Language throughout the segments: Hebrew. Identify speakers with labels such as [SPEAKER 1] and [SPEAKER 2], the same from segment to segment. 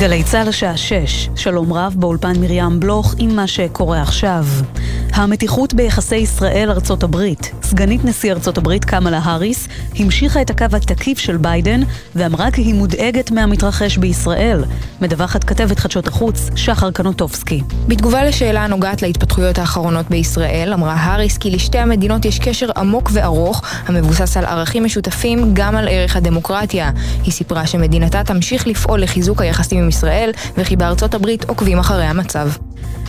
[SPEAKER 1] גלי צה"ל השעה 6, שלום רב באולפן מרים בלוך עם מה שקורה עכשיו. המתיחות ביחסי ישראל-ארצות הברית. סגנית נשיא ארצות הברית קמאלה האריס המשיכה את הקו התקיף של ביידן ואמרה כי היא מודאגת מהמתרחש בישראל. מדווחת כתבת חדשות החוץ, שחר קנוטובסקי.
[SPEAKER 2] בתגובה לשאלה הנוגעת להתפתחויות האחרונות בישראל, אמרה האריס כי לשתי המדינות יש קשר עמוק וארוך, המבוסס על ערכים משותפים גם על ערך הדמוקרטיה. היא סיפרה שמדינתה תמשיך לפעול לחיזוק היחסים עם ישראל, וכי בארצות הברית עוקבים אחרי המצב.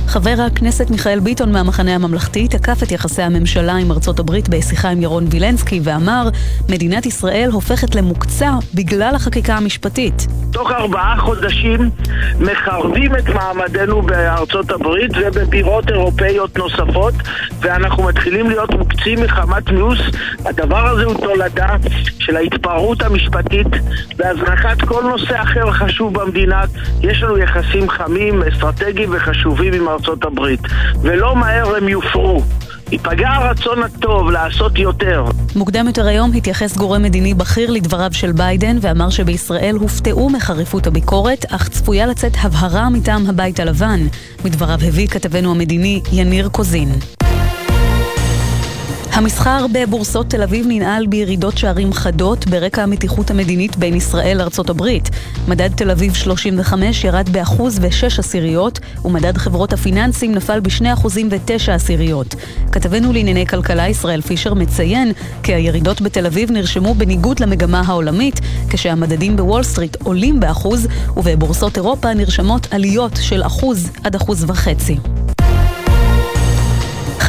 [SPEAKER 1] חבר הכנסת מיכאל ביטון מהמחנה הממלכתי תקף את יחסי הממשלה עם ארצות הברית בשיחה עם ירון וילנסקי ואמר מדינת ישראל הופכת למוקצה בגלל החקיקה המשפטית.
[SPEAKER 3] תוך ארבעה חודשים מחרבים את מעמדנו בארצות הברית ובבירות אירופאיות נוספות ואנחנו מתחילים להיות מוקצים מחמת מיאוס. הדבר הזה הוא תולדה של ההתפרעות המשפטית והזנחת כל נושא אחר חשוב במדינה. יש לנו יחסים חמים, אסטרטגיים וחשובים עם ארצות הברית ולא מהר הם יופרו. ייפגע הרצון הטוב לעשות יותר.
[SPEAKER 1] מוקדם יותר היום התייחס גורם מדיני בכיר לדבריו של ביידן ואמר שבישראל הופתעו מחריפות הביקורת, אך צפויה לצאת הבהרה מטעם הבית הלבן. מדבריו הביא כתבנו המדיני יניר קוזין. המסחר בבורסות תל אביב ננעל בירידות שערים חדות ברקע המתיחות המדינית בין ישראל לארצות הברית. מדד תל אביב 35 ירד באחוז ושש עשיריות, ומדד חברות הפיננסים נפל בשני אחוזים ותשע עשיריות. כתבנו לענייני כלכלה ישראל פישר מציין כי הירידות בתל אביב נרשמו בניגוד למגמה העולמית, כשהמדדים בוול סטריט עולים באחוז, ובבורסות אירופה נרשמות עליות של אחוז עד אחוז וחצי.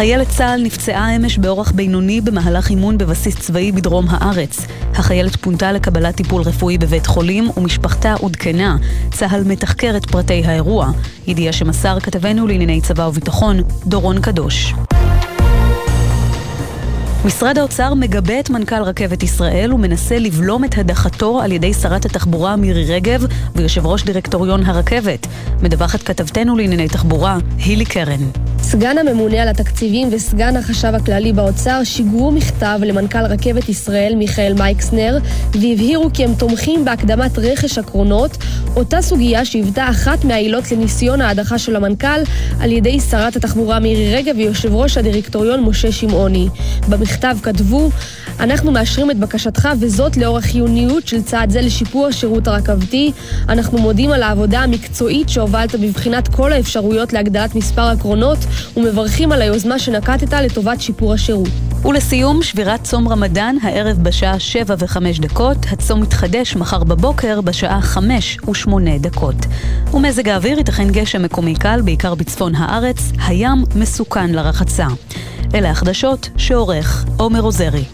[SPEAKER 1] חיילת צה"ל נפצעה אמש באורח בינוני במהלך אימון בבסיס צבאי בדרום הארץ. החיילת פונתה לקבלת טיפול רפואי בבית חולים ומשפחתה עודכנה. צה"ל מתחקר את פרטי האירוע. ידיעה שמסר כתבנו לענייני צבא וביטחון, דורון קדוש. משרד האוצר מגבה את מנכ"ל רכבת ישראל ומנסה לבלום את הדחתו על ידי שרת התחבורה מירי רגב ויושב ראש דירקטוריון הרכבת. מדווחת כתבתנו לענייני תחבורה, הילי קרן.
[SPEAKER 4] סגן הממונה על התקציבים וסגן החשב הכללי באוצר שיגרו מכתב למנכ"ל רכבת ישראל מיכאל מייקסנר והבהירו כי הם תומכים בהקדמת רכש הקרונות, אותה סוגיה שהיוותה אחת מהעילות לניסיון ההדחה של המנכ"ל על ידי שרת התחבורה מירי רגב ויושב ראש הדירקטוריון משה שמעוני. במכתב כתבו, אנחנו מאשרים את בקשתך וזאת לאור החיוניות של צעד זה לשיפור השירות הרכבתי. אנחנו מודים על העבודה המקצועית שהובלת בבחינת כל האפשרויות להגדלת מספר הקרונות ומברכים על היוזמה שנקטת לטובת שיפור השירות.
[SPEAKER 1] ולסיום, שבירת צום רמדאן הערב בשעה 7 ו-5 דקות, הצום מתחדש מחר בבוקר בשעה 5 ו-8 דקות. ומזג האוויר ייתכן גשם מקומי קל, בעיקר בצפון הארץ, הים מסוכן לרחצה. אלה החדשות שעורך עומר עוזרי.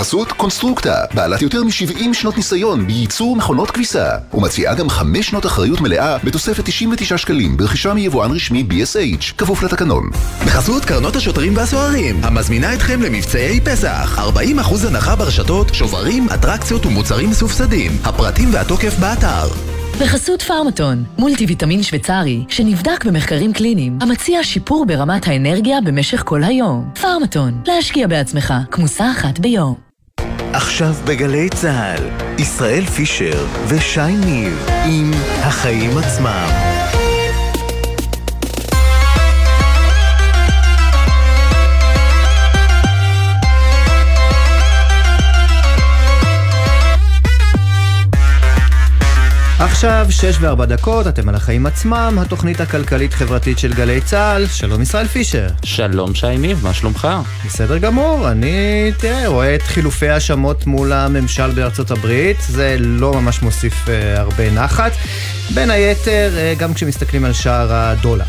[SPEAKER 5] בחסות קונסטרוקטה, בעלת יותר מ-70 שנות ניסיון בייצור מכונות כביסה, ומציעה גם 5 שנות אחריות מלאה בתוספת 99 שקלים ברכישה מיבואן רשמי BSH, כפוף לתקנון.
[SPEAKER 6] בחסות קרנות השוטרים והסוהרים, המזמינה אתכם למבצעי פסח, 40% הנחה ברשתות, שוברים, אטרקציות ומוצרים מסובסדים. הפרטים והתוקף באתר.
[SPEAKER 7] בחסות פארמטון, מולטי ויטמין שוויצרי, שנבדק במחקרים קליניים, המציע שיפור ברמת האנרגיה במשך כל היום. פארמטון, להשקיע בעצמך, כמוסה אחת ביום.
[SPEAKER 8] עכשיו בגלי צה"ל, ישראל פישר ושי ניב עם החיים עצמם.
[SPEAKER 9] עכשיו, שש וארבע דקות, אתם על החיים עצמם, התוכנית הכלכלית-חברתית של גלי צה"ל. שלום ישראל פישר.
[SPEAKER 10] שלום שי ניב, מה שלומך?
[SPEAKER 9] בסדר גמור, אני, תראה, רואה את חילופי האשמות מול הממשל בארצות הברית, זה לא ממש מוסיף אה, הרבה נחת. בין היתר, אה, גם כשמסתכלים על שער הדולר.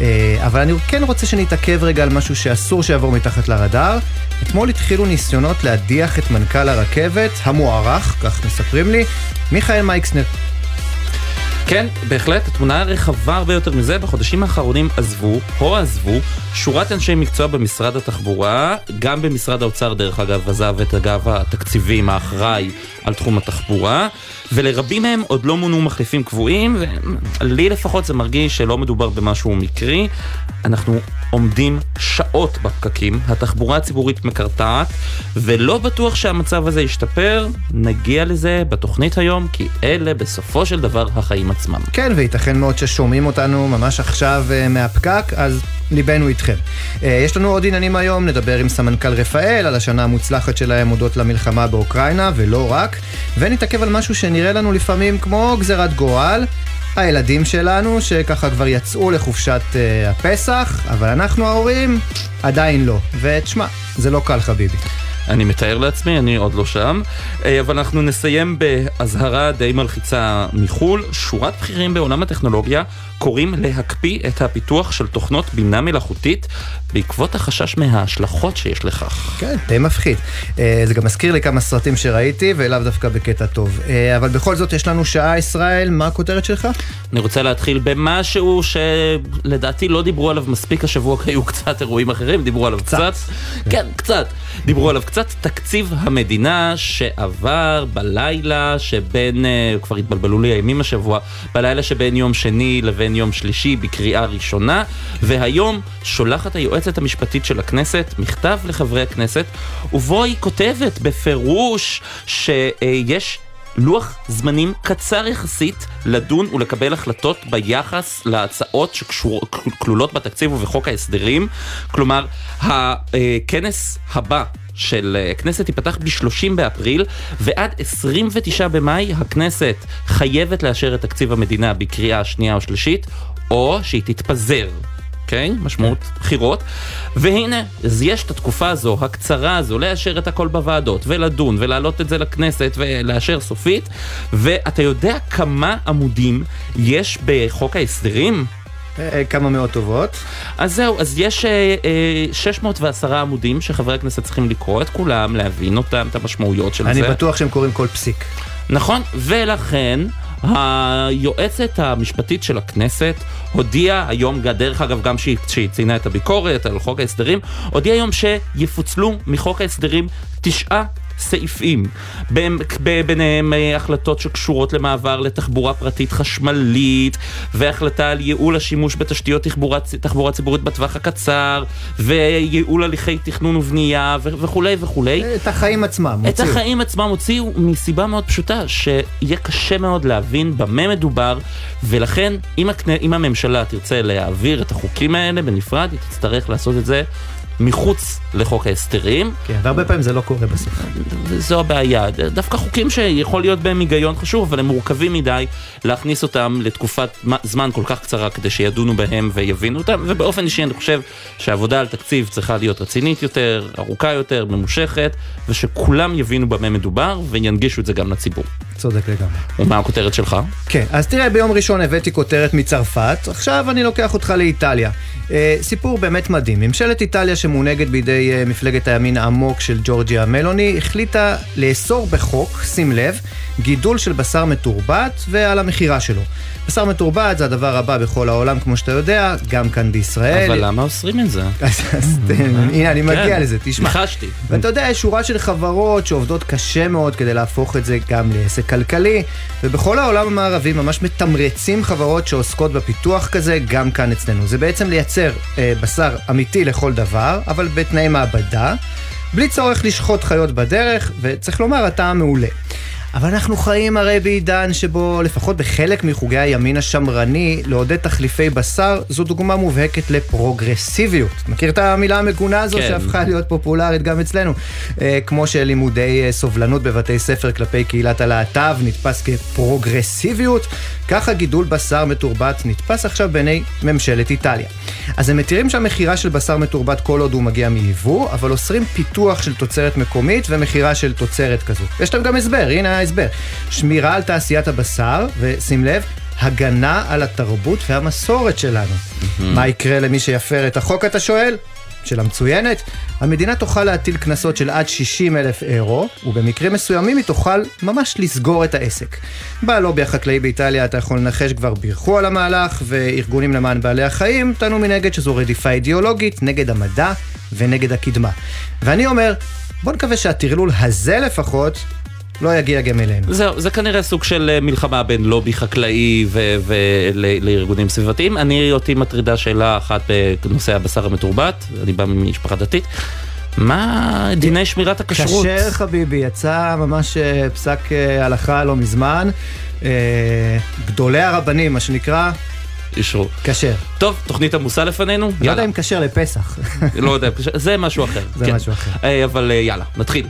[SPEAKER 9] אה, אבל אני כן רוצה שנתעכב רגע על משהו שאסור שיעבור מתחת לרדאר. אתמול התחילו ניסיונות להדיח את מנכ"ל הרכבת, המוערך, כך מספרים לי, מיכאל מייקסנר.
[SPEAKER 10] כן, בהחלט, התמונה הרחבה הרבה יותר מזה, בחודשים האחרונים עזבו, או עזבו, שורת אנשי מקצוע במשרד התחבורה, גם במשרד האוצר דרך אגב עזב את אגב התקציבים האחראי על תחום התחבורה, ולרבים מהם עוד לא מונו מחליפים קבועים, ולי לפחות זה מרגיש שלא מדובר במשהו מקרי. אנחנו עומדים שעות בפקקים, התחבורה הציבורית מקרטעת, ולא בטוח שהמצב הזה ישתפר, נגיע לזה בתוכנית היום, כי אלה בסופו של דבר החיים עצמם.
[SPEAKER 9] כן, וייתכן מאוד ששומעים אותנו ממש עכשיו אה, מהפקק, אז ליבנו איתכם. אה, יש לנו עוד עניינים היום, נדבר עם סמנכ"ל רפאל על השנה המוצלחת שלהם הודות למלחמה באוקראינה, ולא רק, ונתעכב על משהו שנראה לנו לפעמים כמו גזירת גורל. הילדים שלנו, שככה כבר יצאו לחופשת uh, הפסח, אבל אנחנו ההורים עדיין לא. ותשמע, זה לא קל חביבי.
[SPEAKER 10] אני מתאר לעצמי, אני עוד לא שם. אה, אבל אנחנו נסיים באזהרה די מלחיצה מחו"ל. שורת בכירים בעולם הטכנולוגיה קוראים להקפיא את הפיתוח של תוכנות בינה מלאכותית בעקבות החשש מההשלכות שיש לכך.
[SPEAKER 9] כן, די מפחיד. אה, זה גם מזכיר לי כמה סרטים שראיתי, ולאו דווקא בקטע טוב. אה, אבל בכל זאת יש לנו שעה, ישראל, מה הכותרת שלך?
[SPEAKER 10] אני רוצה להתחיל במשהו שלדעתי לא דיברו עליו מספיק השבוע, כי היו קצת אירועים אחרים, דיברו עליו קצת. קצת. כן, קצת. דיברו עליו קצת. תקציב המדינה שעבר בלילה שבין, אה, כבר התבלבלו לי הימים השבוע, בלילה שבין יום שני לבין יום שלישי בקריאה ראשונה, והיום שולחת היועצת המשפטית של הכנסת מכתב לחברי הכנסת, ובו היא כותבת בפירוש שיש לוח זמנים קצר יחסית לדון ולקבל החלטות ביחס להצעות שכלולות בתקציב ובחוק ההסדרים. כלומר, הכנס הבא של הכנסת ייפתח ב-30 באפריל, ועד 29 במאי הכנסת חייבת לאשר את תקציב המדינה בקריאה שנייה או שלישית, או שהיא תתפזר. אוקיי? Okay, משמעות בחירות. והנה, אז יש את התקופה הזו, הקצרה הזו, לאשר את הכל בוועדות, ולדון, ולהעלות את זה לכנסת, ולאשר סופית. ואתה יודע כמה עמודים יש בחוק ההסדרים?
[SPEAKER 9] אה, כמה מאות טובות.
[SPEAKER 10] אז זהו, אז יש 610 אה, עמודים שחברי הכנסת צריכים לקרוא את כולם, להבין אותם, את המשמעויות של
[SPEAKER 9] אני
[SPEAKER 10] זה.
[SPEAKER 9] אני בטוח שהם קוראים כל פסיק.
[SPEAKER 10] נכון, ולכן... היועצת המשפטית של הכנסת הודיעה היום, דרך אגב גם שהיא ציינה את הביקורת על חוק ההסדרים, הודיעה היום שיפוצלו מחוק ההסדרים תשעה סעיפים, ביניהם אה, החלטות שקשורות למעבר לתחבורה פרטית חשמלית, והחלטה על ייעול השימוש בתשתיות תחבורה, תחבורה ציבורית בטווח הקצר, וייעול הליכי תכנון ובנייה וכולי וכולי.
[SPEAKER 9] את החיים עצמם
[SPEAKER 10] הוציאו. את החיים עצמם הוציאו מסיבה מאוד פשוטה, שיהיה קשה מאוד להבין במה מדובר, ולכן אם, הקנה, אם הממשלה תרצה להעביר את החוקים האלה בנפרד, היא תצטרך לעשות את זה מחוץ לחוק ההסדרים.
[SPEAKER 9] כן, והרבה פעמים זה לא קורה בסוף.
[SPEAKER 10] זו הבעיה. דווקא חוקים שיכול להיות בהם היגיון חשוב, אבל הם מורכבים מדי להכניס אותם לתקופת זמן כל כך קצרה כדי שידונו בהם ויבינו אותם, ובאופן אישי אני חושב שהעבודה על תקציב צריכה להיות רצינית יותר, ארוכה יותר, ממושכת, ושכולם יבינו במה מדובר וינגישו את זה גם לציבור.
[SPEAKER 9] צודק לגמרי.
[SPEAKER 10] ומה הכותרת שלך?
[SPEAKER 9] כן, אז תראה, ביום ראשון הבאתי כותרת מצרפת, עכשיו אני לוקח אותך לאיטליה. אה, סיפור באמת מדהים. ממשלת איטליה שמונהגת בידי אה, מפלגת הימין העמוק של ג'ורג'יה מלוני, החליטה לאסור בחוק, שים לב, גידול של בשר מתורבת ועל המכירה שלו. בשר מתורבת זה הדבר הבא בכל העולם, כמו שאתה יודע, גם כאן בישראל.
[SPEAKER 10] אבל למה אוסרים את זה?
[SPEAKER 9] אז הנה, אני מגיע כן, לזה, תשמע.
[SPEAKER 10] ניחשתי.
[SPEAKER 9] ואתה יודע, יש שורה של חברות שעובדות קשה מאוד כדי להפוך את זה גם לעסק כלכלי, ובכל העולם המערבי ממש מתמרצים חברות שעוסקות בפיתוח כזה, גם כאן אצלנו. זה בעצם לייצר אה, בשר אמיתי לכל דבר, אבל בתנאי מעבדה, בלי צורך לשחוט חיות בדרך, וצריך לומר, הטעם מעולה. אבל אנחנו חיים הרי בעידן שבו לפחות בחלק מחוגי הימין השמרני, לעודד תחליפי בשר זו דוגמה מובהקת לפרוגרסיביות. מכיר את המילה המגונה הזו כן. שהפכה להיות פופולרית גם אצלנו? אה, כמו שלימודי אה, סובלנות בבתי ספר כלפי קהילת הלהט"ב נתפס כפרוגרסיביות, ככה גידול בשר מתורבת נתפס עכשיו בעיני ממשלת איטליה. אז הם מתירים שהמכירה של בשר מתורבת כל עוד הוא מגיע מייבוא, אבל אוסרים פיתוח של תוצרת מקומית ומכירה של תוצרת כזו. יש להם גם הסבר, הנה ההסבר. שמירה על תעשיית הבשר, ושים לב, הגנה על התרבות והמסורת שלנו. Mm-hmm. מה יקרה למי שיפר את החוק, אתה שואל? שאלה מצוינת. המדינה תוכל להטיל קנסות של עד 60 אלף אירו, ובמקרים מסוימים היא תוכל ממש לסגור את העסק. בלובי החקלאי באיטליה, אתה יכול לנחש, כבר בירכו על המהלך, וארגונים למען בעלי החיים טענו מנגד שזו רדיפה אידיאולוגית נגד המדע ונגד הקדמה. ואני אומר, בוא נקווה שהטרלול הזה לפחות לא יגיע גם אלינו.
[SPEAKER 10] זהו, זה כנראה סוג של אה, מלחמה בין לובי חקלאי ולארגונים סביבתיים. אני, אותי מטרידה שאלה אחת בנושא הבשר המתורבת, אני בא ממשפחה דתית. מה דיני שמירת הכשרות?
[SPEAKER 9] כשר חביבי, יצא ממש אה, פסק אה, הלכה לא מזמן. גדולי הרבנים, מה שנקרא,
[SPEAKER 10] אישרו.
[SPEAKER 9] כשר.
[SPEAKER 10] טוב, תוכנית עמוסה לפנינו,
[SPEAKER 9] לא יודע אם כשר לפסח.
[SPEAKER 10] לא יודע, זה משהו אחר.
[SPEAKER 9] זה כן. משהו אחר.
[SPEAKER 10] אבל יאללה, נתחיל.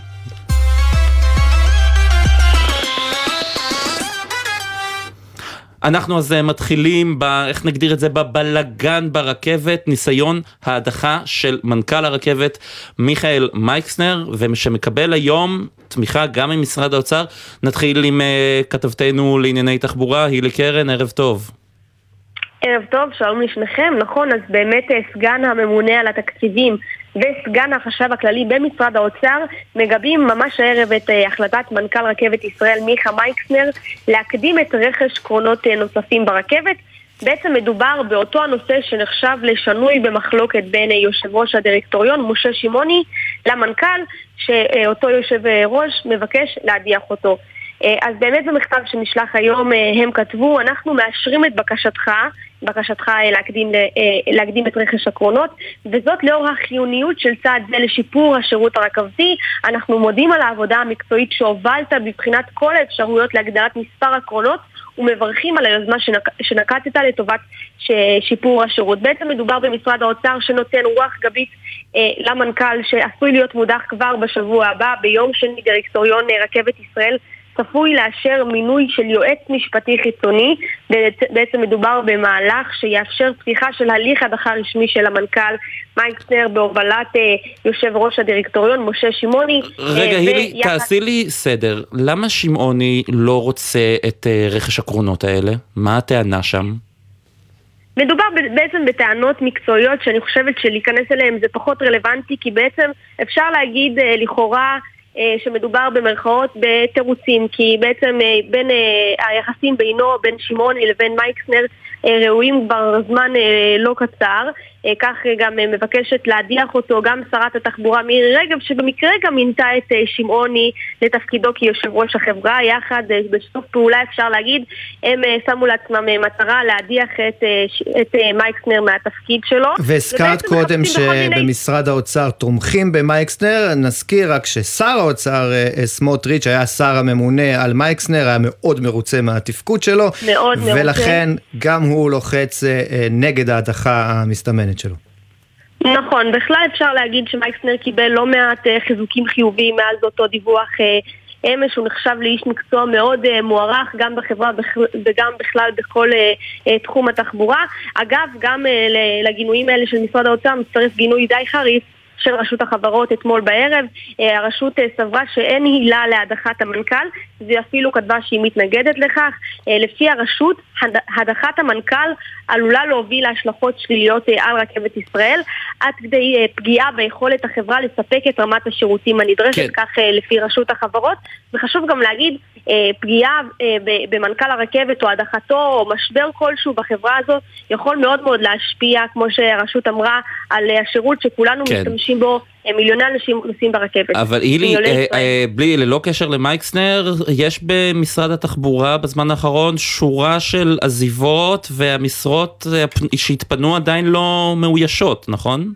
[SPEAKER 10] אנחנו אז אה, מתחילים ב... איך נגדיר את זה? בבלגן ברכבת, ניסיון ההדחה של מנכ"ל הרכבת מיכאל מייקסנר, ושמקבל היום תמיכה גם ממשרד האוצר. נתחיל עם uh, כתבתנו לענייני תחבורה, הילי קרן, ערב טוב.
[SPEAKER 11] ערב טוב, שלום לשניכם. נכון, אז באמת אה, סגן הממונה על התקציבים וסגן החשב הכללי במשרד האוצר מגבים ממש הערב את אה, החלטת מנכ"ל רכבת ישראל מיכה מייקסנר להקדים את רכש קרונות אה, נוספים ברכבת. בעצם מדובר באותו הנושא שנחשב לשנוי במחלוקת בין יושב ראש הדירקטוריון משה שמעוני למנכ"ל שאותו יושב ראש מבקש להדיח אותו. אז באמת במכתב שנשלח היום הם כתבו אנחנו מאשרים את בקשתך בקשתך אה, להקדים, אה, להקדים את רכש הקרונות, וזאת לאור החיוניות של צעד זה לשיפור השירות הרכבתי. אנחנו מודים על העבודה המקצועית שהובלת בבחינת כל האפשרויות להגדלת מספר הקרונות. ומברכים על היוזמה שנק... שנקטת לטובת. שיפור השירות. בעצם מדובר במשרד האוצר שנותן רוח גבית אה, למנכ"ל שעשוי להיות מודח כבר בשבוע הבא, ביום שני דירקטוריון אה, רכבת ישראל צפוי לאשר מינוי של יועץ משפטי חיצוני, בעצם מדובר במהלך שיאפשר פתיחה של הליך הדחה רשמי של המנכ"ל מייקסנר בהובלת אה, יושב ראש הדירקטוריון משה שמעוני.
[SPEAKER 10] רגע, אה, הילי, ויחד... תעשי לי סדר, למה שמעוני לא רוצה את אה, רכש הקרונות האלה? מה הטענה שם?
[SPEAKER 11] מדובר בעצם בטענות מקצועיות שאני חושבת שלהיכנס אליהן זה פחות רלוונטי כי בעצם אפשר להגיד לכאורה שמדובר במרכאות בתירוצים, כי בעצם אה, בין אה, היחסים בינו, בין שמעוני לבין מייקסנר ראויים כבר זמן לא קצר. כך גם מבקשת להדיח אותו גם שרת התחבורה מירי רגב, שבמקרה גם מינתה את שמעוני לתפקידו כיושב ראש החברה, יחד בשיתוף פעולה אפשר להגיד, הם שמו לעצמם מטרה להדיח את, את מייקסנר מהתפקיד שלו.
[SPEAKER 9] והזכרת קודם שבמשרד מיני... האוצר תומכים במייקסנר, נזכיר רק ששר האוצר אה, אה, סמוטריץ' היה השר הממונה על מייקסנר, היה מאוד מרוצה מהתפקוד שלו.
[SPEAKER 11] מאוד
[SPEAKER 9] מרוצה. ולכן גם הוא לוחץ אה, נגד ההדחה המסתמנת שלו.
[SPEAKER 11] נכון, בכלל אפשר להגיד שמייקסנר קיבל לא מעט חיזוקים חיוביים מאז אותו דיווח אמש, הוא נחשב לאיש מקצוע מאוד מוערך גם בחברה וגם בכלל בכל תחום התחבורה. אגב, גם לגינויים האלה של משרד האוצר מצטרף גינוי די חריף של רשות החברות אתמול בערב. אה, הרשות אה, סברה שאין הילה להדחת המנכ"ל, והיא אפילו כתבה שהיא מתנגדת לכך. אה, לפי הרשות, הדחת המנכ"ל עלולה להוביל להשלכות שליליות על רכבת ישראל, עד כדי פגיעה ביכולת החברה לספק את רמת השירותים הנדרשת, כן. כך לפי רשות החברות. וחשוב גם להגיד, פגיעה במנכ"ל הרכבת או הדחתו או משבר כלשהו בחברה הזאת יכול מאוד מאוד להשפיע, כמו שהרשות אמרה, על השירות שכולנו כן. משתמשים משתמשים בו אה, מיליוני אנשים נוסעים ברכבת.
[SPEAKER 10] אבל הילי, אה, אה, בלי, ללא קשר למייקסנר, יש במשרד התחבורה בזמן האחרון שורה של עזיבות והמשרות שהתפנו עדיין לא מאוישות, נכון?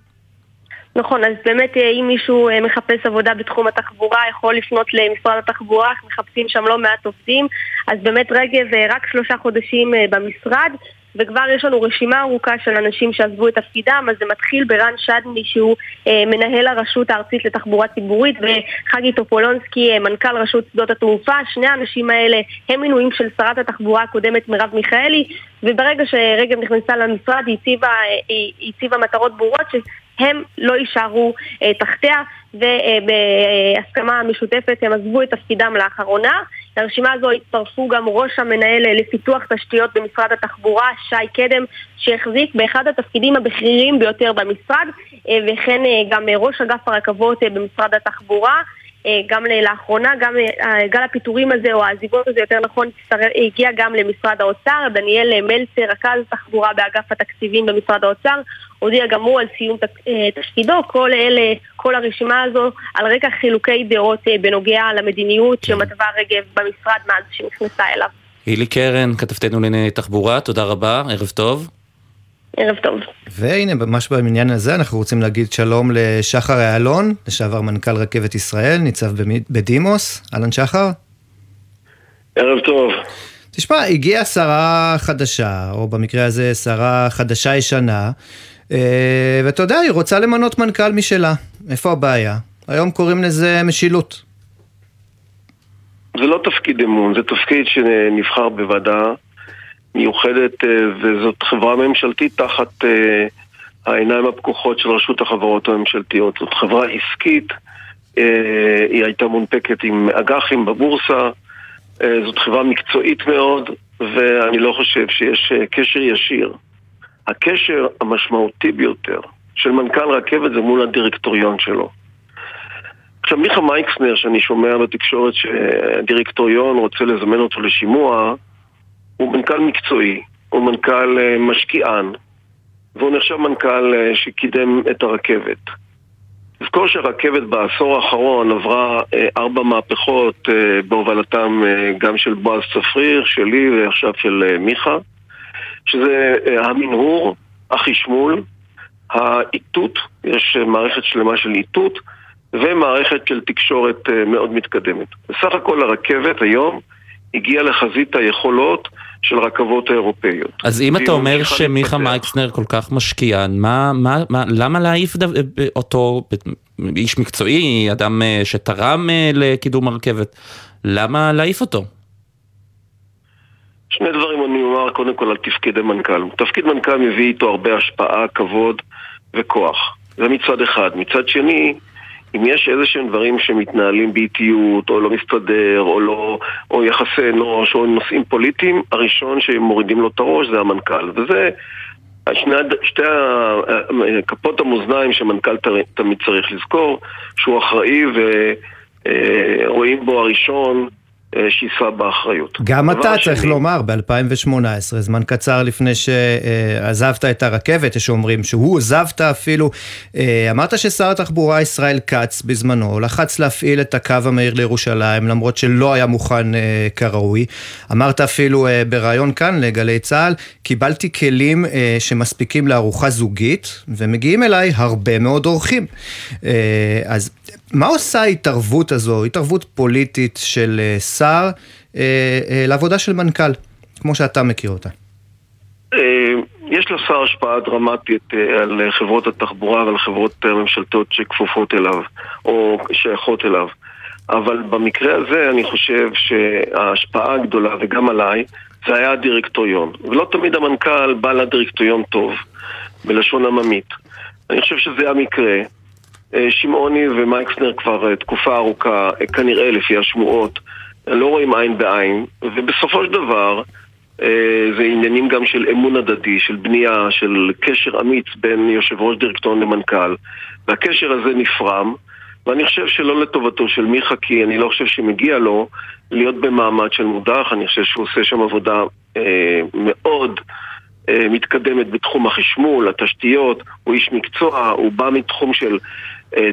[SPEAKER 11] נכון, אז באמת אם מישהו מחפש עבודה בתחום התחבורה יכול לפנות למשרד התחבורה, מחפשים שם לא מעט עובדים, אז באמת רגב רק שלושה חודשים במשרד, וכבר יש לנו רשימה ארוכה של אנשים שעזבו את תפקידם, אז זה מתחיל ברן שדמי שהוא אה, מנהל הרשות הארצית לתחבורה ציבורית וחגי טופולונסקי, אה, מנכ"ל רשות שדות התעופה, שני האנשים האלה הם מינויים של שרת התחבורה הקודמת מרב מיכאלי, וברגע שרגב נכנסה למשרד היא הציבה, אה, היא הציבה מטרות ברורות שהם לא יישארו אה, תחתיה ובהסכמה משותפת הם עזבו את תפקידם לאחרונה. לרשימה הזו הצטרפו גם ראש המנהל לפיתוח תשתיות במשרד התחבורה, שי קדם, שהחזיק באחד התפקידים הבכירים ביותר במשרד, אה, וכן אה, גם ראש אגף הרכבות אה, במשרד התחבורה. גם לאחרונה, גם גל הפיטורים הזה, או העזיבות הזה, יותר נכון, הגיע גם למשרד האוצר. דניאל מלצר, רכז תחבורה באגף התקציבים במשרד האוצר, הודיע גם הוא על סיום תפקידו. כל אלה, כל הרשימה הזו, על רקע חילוקי דעות בנוגע למדיניות שמתווה רגב במשרד מאז שנכנסה אליו.
[SPEAKER 10] הילי קרן, כתבתנו לענייני תחבורה, תודה רבה, ערב טוב.
[SPEAKER 11] ערב טוב.
[SPEAKER 9] והנה, ממש בעניין הזה אנחנו רוצים להגיד שלום לשחר יעלון, לשעבר מנכ"ל רכבת ישראל, ניצב בדימוס. אהלן שחר.
[SPEAKER 12] ערב טוב.
[SPEAKER 9] תשמע, הגיעה שרה חדשה, או במקרה הזה שרה חדשה ישנה, אה, ואתה יודע, היא רוצה למנות מנכ"ל משלה. איפה הבעיה? היום קוראים לזה משילות.
[SPEAKER 12] זה לא תפקיד אמון, זה תפקיד שנבחר בוועדה מיוחדת, אה, וזאת חברה ממשלתית תחת אה, העיניים הפקוחות של רשות החברות הממשלתיות. זאת חברה עסקית, אה, היא הייתה מונפקת עם אג"חים בבורסה, זאת חברה מקצועית מאוד, ואני לא חושב שיש קשר ישיר. הקשר המשמעותי ביותר של מנכ"ל רכבת זה מול הדירקטוריון שלו. עכשיו מיכה מייקסנר, שאני שומע בתקשורת שהדירקטוריון רוצה לזמן אותו לשימוע, הוא מנכ"ל מקצועי, הוא מנכ"ל אה, משקיען, והוא נחשב מנכ"ל אה, שקידם את הרכבת. תזכור שהרכבת בעשור האחרון עברה אה, ארבע מהפכות בהובלתם גם של בועז צפריר, שלי ועכשיו של מיכה, שזה המנהור, החשמול, האיתות, יש מערכת שלמה של איתות, ומערכת של תקשורת מאוד מתקדמת. בסך הכל הרכבת היום הגיעה לחזית היכולות של רכבות האירופאיות.
[SPEAKER 10] אז אם אתה אומר שמיכה מייקסנר כל כך משקיען, מה, מה, מה, למה להעיף דו, אותו איש מקצועי, אדם אה, שתרם אה, לקידום הרכבת, למה להעיף אותו?
[SPEAKER 12] שני דברים אני אומר קודם כל על תפקידי מנכ"ל. תפקיד מנכ"ל מביא איתו הרבה השפעה, כבוד וכוח. זה מצד אחד. מצד שני, אם יש איזה שהם דברים שמתנהלים באיטיות, או לא מסתדר, או, לא, או יחסי אנוש, או נושאים פוליטיים, הראשון שמורידים לו את הראש זה המנכ"ל. וזה שני, שתי כפות המאזניים שמנכ"ל תמיד צריך לזכור, שהוא אחראי ורואים אה, בו הראשון שיישא באחריות.
[SPEAKER 9] גם אתה שני... צריך לומר, ב-2018, זמן קצר לפני שעזבת את הרכבת, יש אומרים שהוא עזבת אפילו, אה, אמרת ששר התחבורה ישראל כץ בזמנו לחץ להפעיל את הקו המהיר לירושלים, למרות שלא היה מוכן אה, כראוי. אמרת אפילו בריאיון כאן לגלי צה"ל, קיבלתי כלים שמספיקים לארוחה זוגית, ומגיעים אליי הרבה מאוד אורחים. אז מה עושה ההתערבות הזו, התערבות פוליטית של אה, שר, אה, אה, לעבודה של מנכ"ל, כמו שאתה מכיר אותה?
[SPEAKER 12] יש לשר השפעה דרמטית על חברות התחבורה ועל חברות ממשלתיות שכפופות אליו, או שייכות אליו. אבל במקרה הזה אני חושב שההשפעה הגדולה, וגם עליי, זה היה הדירקטוריון. ולא תמיד המנכ"ל בא לדירקטוריון טוב, בלשון עממית. אני חושב שזה המקרה. אה, שמעוני ומייקסנר כבר אה, תקופה ארוכה, אה, כנראה לפי השמועות, לא רואים עין בעין, ובסופו של דבר זה עניינים גם של אמון הדדי, של בנייה, של קשר אמיץ בין יושב ראש דירקטוריון למנכ"ל, והקשר הזה נפרם, ואני חושב שלא לטובתו של מיכה, כי אני לא חושב שמגיע לו להיות במעמד של מודח, אני חושב שהוא עושה שם עבודה אה, מאוד מתקדמת בתחום החשמול, התשתיות, הוא איש מקצוע, הוא בא מתחום של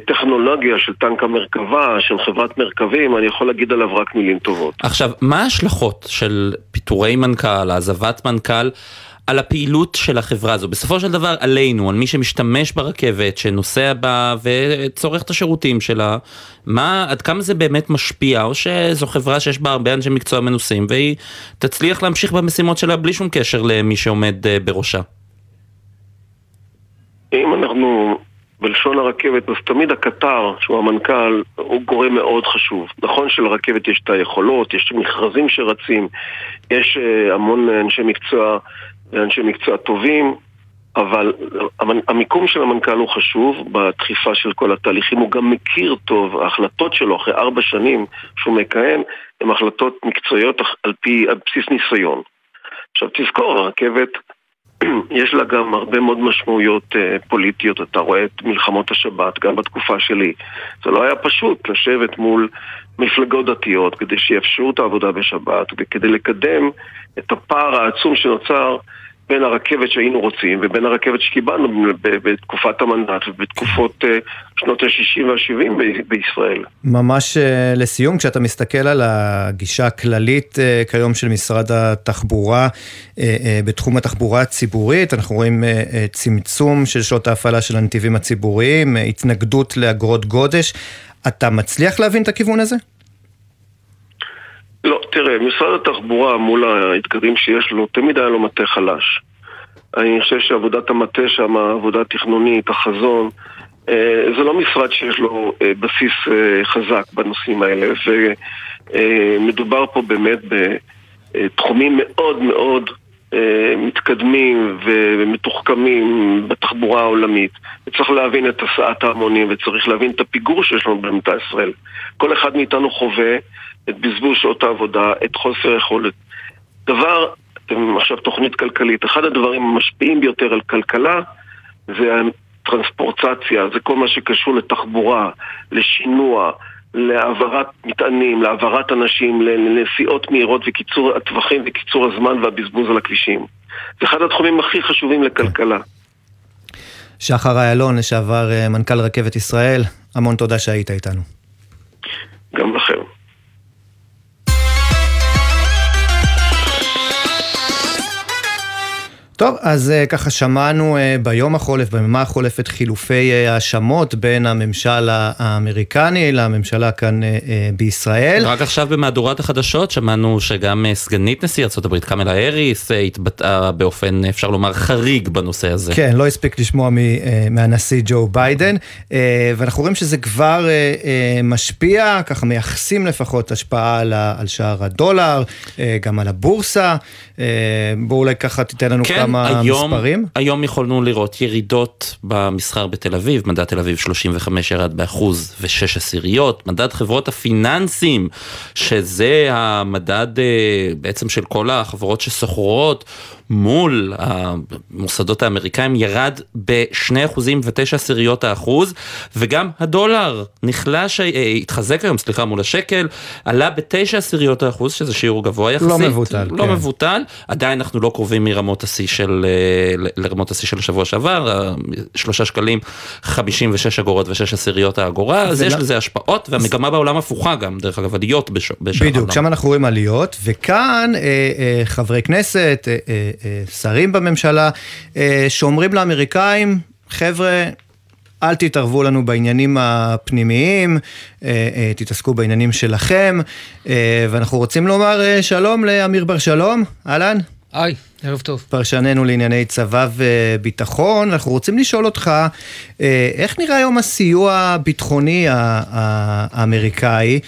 [SPEAKER 12] טכנולוגיה של טנק המרכבה, של חברת מרכבים, אני יכול להגיד עליו רק מילים טובות.
[SPEAKER 10] עכשיו, מה ההשלכות של פיטורי מנכ"ל, העזבת מנכ"ל, על הפעילות של החברה הזו? בסופו של דבר עלינו, על מי שמשתמש ברכבת, שנוסע בה וצורך את השירותים שלה, מה, עד כמה זה באמת משפיע, או שזו חברה שיש בה הרבה אנשי מקצוע מנוסים, והיא תצליח להמשיך במשימות שלה בלי שום קשר למי שעומד אה, בראשה?
[SPEAKER 12] אם אנחנו בלשון הרכבת, אז תמיד הקטר, שהוא המנכ"ל, הוא גורם מאוד חשוב. נכון שלרכבת יש את היכולות, יש מכרזים שרצים, יש uh, המון אנשי מקצוע ואנשי מקצוע טובים, אבל המיקום של המנכ"ל הוא חשוב בדחיפה של כל התהליכים, הוא גם מכיר טוב, ההחלטות שלו אחרי ארבע שנים שהוא מכהן, הן החלטות מקצועיות על פי, על בסיס ניסיון. עכשיו תזכור, הרכבת יש לה גם הרבה מאוד משמעויות אה, פוליטיות. אתה רואה את מלחמות השבת, גם בתקופה שלי. זה לא היה פשוט לשבת מול מפלגות דתיות כדי שיאפשרו את העבודה בשבת וכדי לקדם את הפער העצום שנוצר בין הרכבת שהיינו רוצים ובין הרכבת שקיבלנו בתקופת המנדט ובתקופות אה, שנות ה-60 וה-70 בישראל.
[SPEAKER 9] ממש אה, לסיום, כשאתה מסתכל על הגישה הכללית אה, כיום של משרד התחבורה בתחום התחבורה הציבורית, אנחנו רואים צמצום של שעות ההפעלה של הנתיבים הציבוריים, התנגדות לאגרות גודש. אתה מצליח להבין את הכיוון הזה?
[SPEAKER 12] לא, תראה, משרד התחבורה מול האתגרים שיש לו, תמיד היה לו מטה חלש. אני חושב שעבודת המטה שם, העבודה התכנונית, החזון, אה, זה לא משרד שיש לו אה, בסיס אה, חזק בנושאים האלה, ומדובר פה באמת בתחומים מאוד מאוד מתקדמים ומתוחכמים בתחבורה העולמית. וצריך להבין את הסעת ההמונים וצריך להבין את הפיגור שיש לנו במדינת ישראל. כל אחד מאיתנו חווה את בזבוז שעות העבודה, את חוסר יכולת. דבר, אתם עכשיו תוכנית כלכלית, אחד הדברים המשפיעים ביותר על כלכלה זה הטרנספורטציה, זה כל מה שקשור לתחבורה, לשינוע, להעברת מטענים, להעברת אנשים, לנסיעות מהירות וקיצור הטווחים וקיצור הזמן והבזבוז על הכבישים. זה אחד התחומים הכי חשובים לכלכלה.
[SPEAKER 9] שחר איילון, לשעבר אה, מנכ"ל רכבת ישראל, המון תודה שהיית איתנו.
[SPEAKER 12] גם לכם.
[SPEAKER 9] טוב, אז uh, ככה שמענו uh, ביום החולף, ביממה החולפת, חילופי uh, האשמות בין הממשל האמריקני לממשלה כאן בישראל.
[SPEAKER 10] רק עכשיו במהדורת החדשות שמענו שגם סגנית נשיא ארה"ב קמלה האריס התבטאה באופן, אפשר לומר, חריג בנושא הזה.
[SPEAKER 9] כן, לא הספיק לשמוע מהנשיא ג'ו ביידן, ואנחנו רואים שזה כבר משפיע, ככה מייחסים לפחות השפעה על, שער הדולר, גם על הבורסה. בואו אולי ככה תיתן לנו
[SPEAKER 10] כן.
[SPEAKER 9] כמה... כמה
[SPEAKER 10] היום,
[SPEAKER 9] מספרים?
[SPEAKER 10] היום יכולנו לראות ירידות במסחר בתל אביב, מדד תל אביב 35 ירד באחוז ושש עשיריות, מדד חברות הפיננסים, שזה המדד אה, בעצם של כל החברות שסוחרות, מול המוסדות האמריקאים ירד ב-2 ו-9 עשיריות האחוז, וגם הדולר נחלש, אה, התחזק היום, סליחה, מול השקל, עלה ב-9 עשיריות האחוז, שזה שיעור גבוה יחסית.
[SPEAKER 9] לא מבוטל,
[SPEAKER 10] לא כן. מבוטל, עדיין אנחנו לא קרובים מרמות השיא של, אה, לרמות השיא של השבוע שעבר, שלושה שקלים, 56 אגורות ו-6 עשיריות האגורה, אז יש לזה השפעות, והמגמה בעולם הפוכה גם, דרך אגב, עליות בשאר
[SPEAKER 9] העולם. בדיוק, שם אנחנו רואים עליות, וכאן אה, אה, חברי כנסת, אה, אה, שרים בממשלה, אה, שאומרים לאמריקאים, חבר'ה, אל תתערבו לנו בעניינים הפנימיים, אה, תתעסקו בעניינים שלכם, ואנחנו רוצים לומר שלום לאמיר בר שלום, אהלן.
[SPEAKER 13] היי, ערב טוב.
[SPEAKER 9] פרשננו לענייני צבא וביטחון, אנחנו רוצים לשאול אותך, איך נראה היום הסיוע הביטחוני האמריקאי?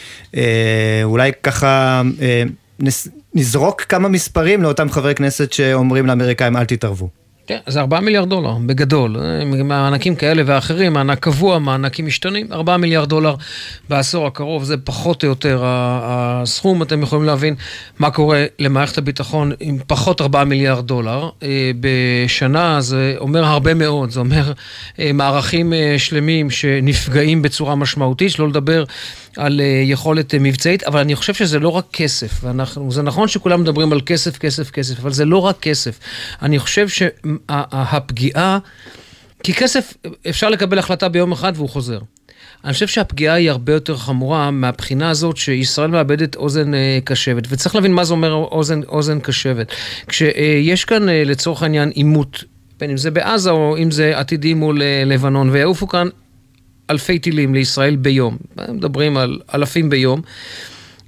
[SPEAKER 9] אולי ככה נזרוק כמה מספרים לאותם חברי כנסת שאומרים לאמריקאים אל תתערבו.
[SPEAKER 13] כן, זה 4 מיליארד דולר, בגדול. מענקים כאלה ואחרים, מענק קבוע, מענקים משתנים, 4 מיליארד דולר בעשור הקרוב, זה פחות או יותר הסכום. אתם יכולים להבין מה קורה למערכת הביטחון עם פחות 4 מיליארד דולר. אה, בשנה זה אומר הרבה מאוד, זה אומר אה, מערכים אה, שלמים שנפגעים בצורה משמעותית, שלא לדבר על יכולת מבצעית, אבל אני חושב שזה לא רק כסף. ואנחנו, זה נכון שכולם מדברים על כסף, כסף, כסף, אבל זה לא רק כסף. אני חושב ש... הפגיעה, כי כסף, אפשר לקבל החלטה ביום אחד והוא חוזר. אני חושב שהפגיעה היא הרבה יותר חמורה מהבחינה הזאת שישראל מאבדת אוזן אה, קשבת, וצריך להבין מה זה אומר אוזן, אוזן קשבת. כשיש כאן אה, לצורך העניין עימות, בין אם זה בעזה או אם זה עתידי מול אה, לבנון, ויעופו כאן אלפי טילים לישראל ביום, מדברים על אלפים ביום.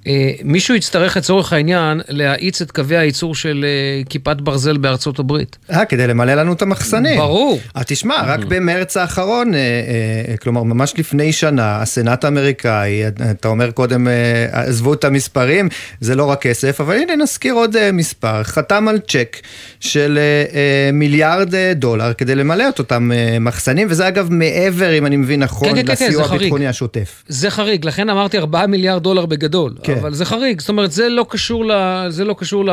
[SPEAKER 13] אה, מישהו יצטרך לצורך העניין להאיץ את קווי הייצור של אה, כיפת ברזל בארצות הברית.
[SPEAKER 9] אה, כדי למלא לנו את המחסנים.
[SPEAKER 13] ברור.
[SPEAKER 9] אה, תשמע, רק. במרץ האחרון, כלומר ממש לפני שנה, הסנאט האמריקאי, אתה אומר קודם, עזבו את המספרים, זה לא רק כסף, אבל הנה נזכיר עוד מספר, חתם על צ'ק של מיליארד דולר כדי למלא את אותם מחסנים, וזה אגב מעבר, אם אני מבין נכון, כן, כן, כן, כן לסיוע הביטחוני השוטף.
[SPEAKER 13] זה חריג, לכן אמרתי 4 מיליארד דולר בגדול.
[SPEAKER 9] כן.
[SPEAKER 13] כן. אבל זה חריג. זאת אומרת, זה לא קשור, ל, זה לא קשור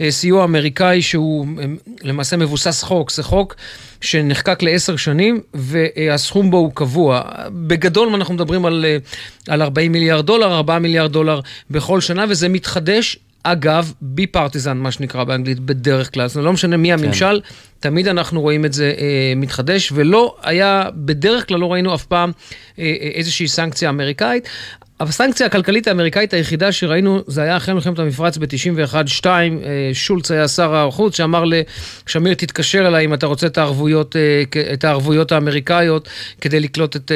[SPEAKER 13] לסיוע האמריקאי שהוא למעשה מבוסס חוק. זה חוק שנחקק לעשר שנים, והסכום בו הוא קבוע. בגדול אנחנו מדברים על, על 40 מיליארד דולר, 4 מיליארד דולר בכל שנה, וזה מתחדש אגב, בי פרטיזן, מה שנקרא באנגלית, בדרך כלל. זאת אומרת, לא משנה מי כן. הממשל, כן. תמיד אנחנו רואים את זה אה, מתחדש, ולא היה, בדרך כלל לא ראינו אף פעם אה, אה איזושהי סנקציה אמריקאית. הסנקציה הכלכלית האמריקאית היחידה שראינו, זה היה אחרי מלחמת המפרץ ב-91-2, אה, שולץ היה שר החוץ, שאמר לשמיר, תתקשר אליי אם אתה רוצה את הערבויות, אה, את הערבויות האמריקאיות כדי לקלוט את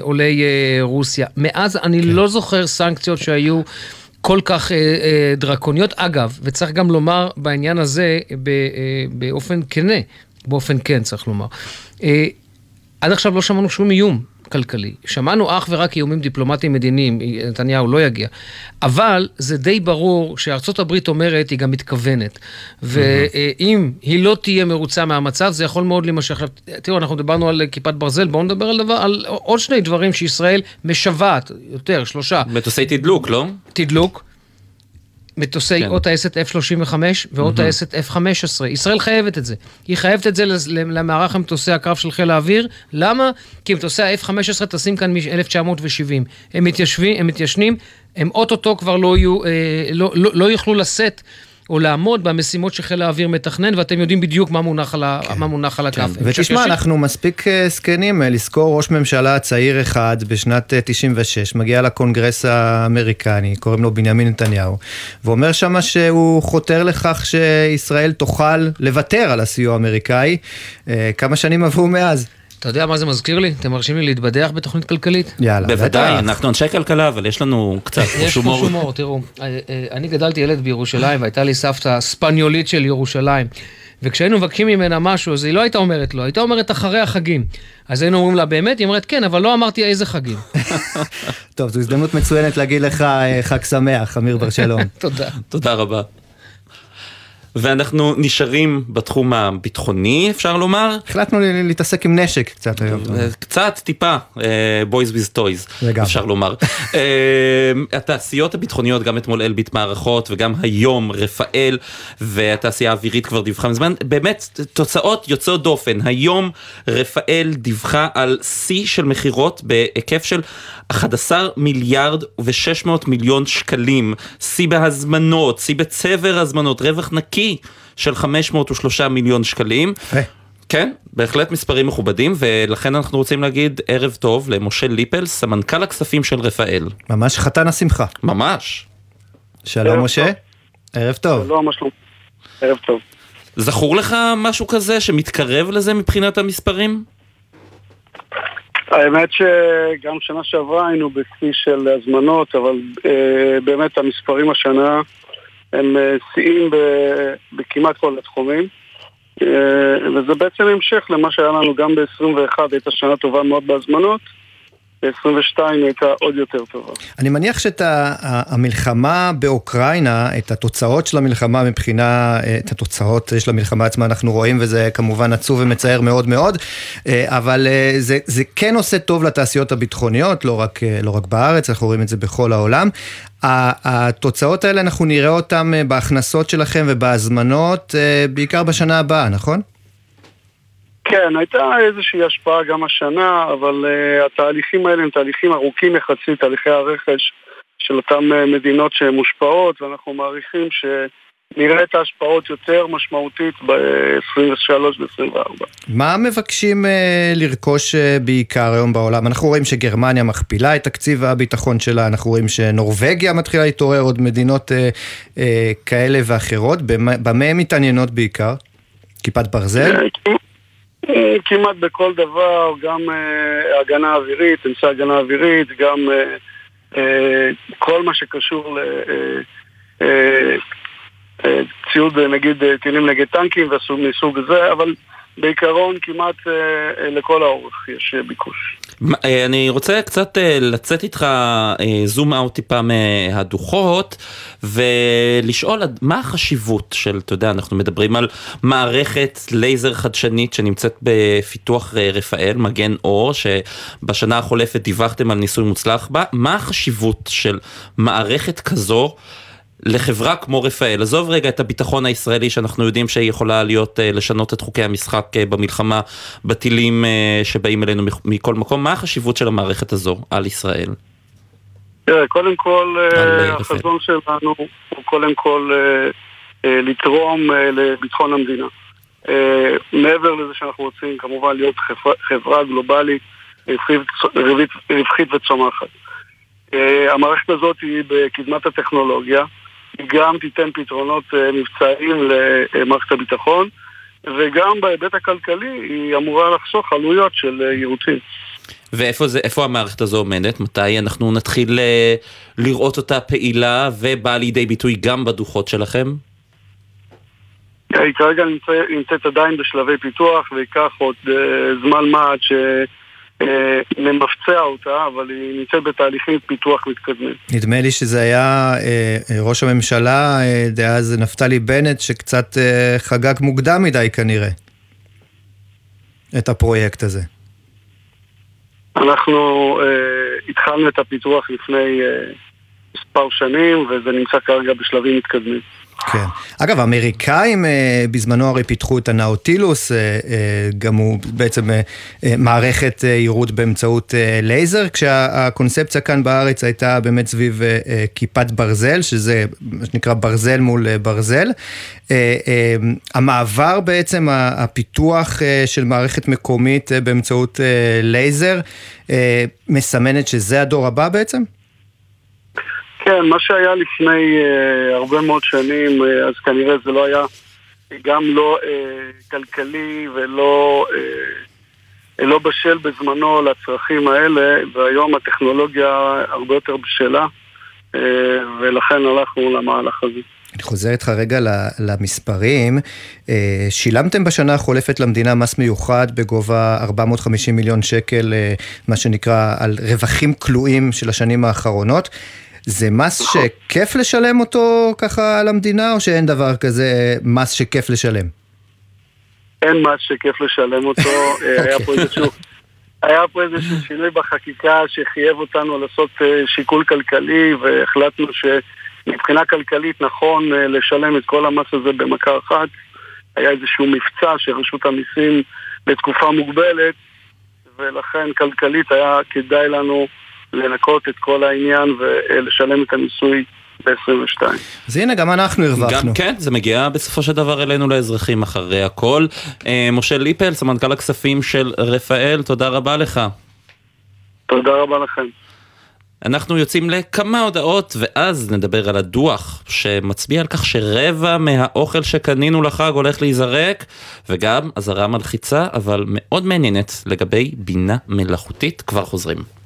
[SPEAKER 13] עולי רוסיה. מאז אני כן. לא זוכר סנקציות שהיו... כל כך אה, אה, דרקוניות. אגב, וצריך גם לומר בעניין הזה ב, אה, באופן כנה, באופן כן צריך לומר. אה, עד עכשיו לא שמענו שום איום כלכלי. שמענו אך ורק איומים דיפלומטיים מדיניים, נתניהו לא יגיע. אבל זה די ברור שארצות הברית אומרת, היא גם מתכוונת. ואם היא לא תהיה מרוצה מהמצב, זה יכול מאוד להימשך. תראו, אנחנו דיברנו על כיפת ברזל, בואו נדבר על, דבר, על עוד שני דברים שישראל משוועת, יותר, שלושה.
[SPEAKER 10] מטוסי תדלוק, לא?
[SPEAKER 13] תדלוק. מטוסי כן. או טייסת F-35 ואו טייסת F-15. ישראל חייבת את זה. היא חייבת את זה למערך המטוסי הקרב של חיל האוויר. למה? כי מטוסי ה-F-15 טסים כאן מ-1970. הם מתיישבים, הם מתיישנים, הם אוטוטו כבר לא, יהיו, אה, לא, לא, לא יוכלו לשאת או לעמוד במשימות שחיל האוויר מתכנן, ואתם יודעים בדיוק מה מונח על, כן. מה מונח על הכף.
[SPEAKER 9] כן. ותשמע, אנחנו מספיק אה, זקנים אה, לזכור ראש ממשלה צעיר אחד בשנת 96, אה, מגיע לקונגרס האמריקני, קוראים לו בנימין נתניהו, ואומר שמה שהוא חותר לכך שישראל תוכל לוותר על הסיוע האמריקאי. כמה שנים עברו מאז?
[SPEAKER 13] אתה יודע מה זה מזכיר לי? אתם מרשים לי להתבדח בתוכנית כלכלית?
[SPEAKER 9] יאללה,
[SPEAKER 10] בוודאי, אנחנו אנשי כלכלה, אבל יש לנו קצת
[SPEAKER 13] יש הומור. יש הומור, תראו. אה, אה, אני גדלתי ילד בירושלים, והייתה לי סבתא ספניולית של ירושלים. וכשהיינו מבקשים ממנה משהו, אז היא לא הייתה אומרת לו, הייתה אומרת אחרי החגים. אז היינו אומרים לה, באמת? היא אומרת, כן, אבל לא אמרתי איזה חגים.
[SPEAKER 9] טוב, זו הזדמנות מצוינת להגיד לך אה, חג שמח, אמיר בר שלום.
[SPEAKER 13] תודה.
[SPEAKER 10] תודה רבה. ואנחנו נשארים בתחום הביטחוני, אפשר לומר.
[SPEAKER 9] החלטנו להתעסק עם נשק קצת היום.
[SPEAKER 10] אה, קצת, טיפה, boys with toys, אפשר לומר. אה, התעשיות הביטחוניות, גם אתמול אלביט מערכות וגם היום רפאל והתעשייה האווירית כבר דיווחה מזמן, באמת תוצאות יוצאות דופן. היום רפאל דיווחה על שיא של מכירות בהיקף של 11 מיליארד ו-600 מיליון שקלים, שיא בהזמנות, שיא בצבר הזמנות, רווח נקי של 503 מיליון שקלים. כן, בהחלט מספרים מכובדים, ולכן אנחנו רוצים להגיד ערב טוב למשה ליפל, סמנכ"ל הכספים של רפאל.
[SPEAKER 9] ממש חתן השמחה.
[SPEAKER 10] ממש.
[SPEAKER 9] שלום משה. טוב. ערב טוב.
[SPEAKER 14] שלום, מה שלום? ערב טוב.
[SPEAKER 10] זכור לך משהו כזה שמתקרב לזה מבחינת המספרים?
[SPEAKER 14] האמת שגם שנה שעברה היינו בשיא של הזמנות, אבל אה, באמת המספרים השנה הם אה, שיאים בכמעט כל התחומים. אה, וזה בעצם המשך למה שהיה לנו גם ב-21, הייתה שנה טובה מאוד בהזמנות. ב-22 הייתה עוד יותר טובה.
[SPEAKER 9] אני מניח שאת המלחמה באוקראינה, את התוצאות של המלחמה מבחינה, את התוצאות של המלחמה עצמה אנחנו רואים, וזה כמובן עצוב ומצער מאוד מאוד, אבל זה, זה כן עושה טוב לתעשיות הביטחוניות, לא רק, לא רק בארץ, אנחנו רואים את זה בכל העולם. התוצאות האלה, אנחנו נראה אותן בהכנסות שלכם ובהזמנות, בעיקר בשנה הבאה, נכון?
[SPEAKER 14] כן, הייתה איזושהי השפעה גם השנה, אבל uh, התהליכים האלה הם תהליכים ארוכים יחסית, תהליכי הרכש של אותן uh, מדינות שהן מושפעות, ואנחנו מעריכים שנראה את ההשפעות יותר משמעותית ב-23 ו-24.
[SPEAKER 9] מה מבקשים uh, לרכוש uh, בעיקר היום בעולם? אנחנו רואים שגרמניה מכפילה את תקציב הביטחון שלה, אנחנו רואים שנורבגיה מתחילה להתעורר, עוד מדינות uh, uh, כאלה ואחרות. במה הן מתעניינות בעיקר? כיפת ברזל?
[SPEAKER 14] אה, כמעט בכל דבר, גם uh, הגנה אווירית, אמצעי הגנה אווירית, גם uh, uh, כל מה שקשור לציוד, uh, uh, נגיד טילים נגד טנקים מסוג זה, אבל בעיקרון כמעט לכל האורך יש ביקוש.
[SPEAKER 10] אני רוצה קצת לצאת איתך זום אאוט טיפה מהדוחות ולשאול מה החשיבות של, אתה יודע, אנחנו מדברים על מערכת לייזר חדשנית שנמצאת בפיתוח רפאל, מגן אור, שבשנה החולפת דיווחתם על ניסוי מוצלח בה, מה החשיבות של מערכת כזו לחברה כמו רפאל, עזוב רגע את הביטחון הישראלי שאנחנו יודעים שהיא יכולה להיות, אה, לשנות את חוקי המשחק אה, במלחמה בטילים אה, שבאים אלינו מכל מקום, מה החשיבות של המערכת הזו על ישראל?
[SPEAKER 14] תראה, קודם כל החזון שלנו הוא קודם כל לתרום לביטחון המדינה. מעבר לזה שאנחנו רוצים כמובן להיות חברה גלובלית רווחית וצומחת. המערכת הזאת היא בקדמת הטכנולוגיה. גם תיתן פתרונות אה, מבצעיים למערכת הביטחון, וגם בהיבט הכלכלי היא אמורה לחסוך עלויות של אה, ייעוצים.
[SPEAKER 10] ואיפה זה, המערכת הזו עומדת? מתי אנחנו נתחיל אה, לראות אותה פעילה ובאה לידי ביטוי גם בדוחות שלכם?
[SPEAKER 14] היא כרגע נמצאת, נמצאת עדיין בשלבי פיתוח וייקח עוד זמן מה עד ש... נמבצע אותה, אבל היא נמצאת בתהליכי פיתוח מתקדמים.
[SPEAKER 9] נדמה לי שזה היה אה, ראש הממשלה אה, דאז נפתלי בנט, שקצת אה, חגג מוקדם מדי כנראה את הפרויקט הזה.
[SPEAKER 14] אנחנו אה, התחלנו את הפיתוח לפני אה, מספר שנים, וזה נמצא כרגע בשלבים מתקדמים.
[SPEAKER 9] כן. אגב, האמריקאים אה, בזמנו הרי פיתחו את הנאוטילוס, אה, אה, גם הוא בעצם מערכת יירוט באמצעות לייזר, כשהקונספציה כאן בארץ הייתה באמת סביב כיפת ברזל, שזה מה שנקרא ברזל מול ברזל. המעבר בעצם, הפיתוח של מערכת מקומית באמצעות לייזר, מסמנת שזה הדור הבא בעצם?
[SPEAKER 14] כן, מה שהיה לפני uh, הרבה מאוד שנים, uh, אז כנראה זה לא היה גם לא uh, כלכלי ולא uh, לא בשל בזמנו לצרכים האלה, והיום הטכנולוגיה הרבה יותר בשלה, uh, ולכן הלכנו למהלך הזה.
[SPEAKER 9] אני חוזר איתך רגע למספרים. שילמתם בשנה החולפת למדינה מס מיוחד בגובה 450 מיליון שקל, מה שנקרא, על רווחים כלואים של השנים האחרונות. זה מס שכיף לשלם אותו ככה על המדינה, או שאין דבר כזה מס שכיף לשלם?
[SPEAKER 14] אין מס שכיף לשלם אותו, אה, היה פה איזשהו... היה פה איזשהו שינוי בחקיקה שחייב אותנו לעשות אה, שיקול כלכלי והחלטנו שמבחינה כלכלית נכון אה, לשלם את כל המס הזה במכה אחת. היה איזשהו מבצע של רשות המיסים לתקופה מוגבלת ולכן כלכלית היה כדאי לנו לנקות את כל העניין ולשלם את המיסוי ב-22.
[SPEAKER 9] אז הנה, גם אנחנו הרווחנו.
[SPEAKER 10] גם כן, זה מגיע בסופו של דבר אלינו לאזרחים אחרי הכל. אה, משה ליפל, סמנכ"ל הכספים של רפאל, תודה רבה לך.
[SPEAKER 14] תודה רבה לכם.
[SPEAKER 10] אנחנו יוצאים לכמה הודעות ואז נדבר על הדוח שמצביע על כך שרבע מהאוכל שקנינו לחג הולך להיזרק וגם אזהרה מלחיצה אבל מאוד מעניינת לגבי בינה מלאכותית כבר חוזרים.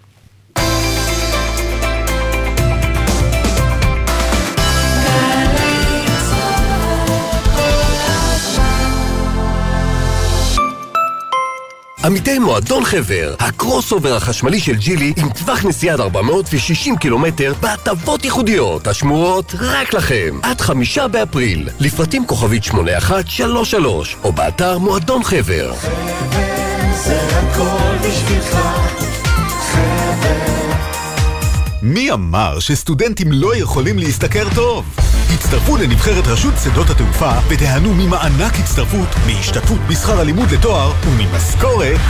[SPEAKER 15] עמיתי מועדון חבר, ה crossover החשמלי של ג'ילי עם טווח נסיעה עד 460 קילומטר בהטבות ייחודיות השמורות רק לכם עד חמישה באפריל לפרטים כוכבית 8133 או באתר מועדון חבר. חבר זה הכל בשבילך
[SPEAKER 16] מי אמר שסטודנטים לא יכולים להשתכר טוב? הצטרפו לנבחרת רשות שדות התעופה ותיהנו ממענק הצטרפות, מהשתתפות בשכר הלימוד לתואר וממשכורת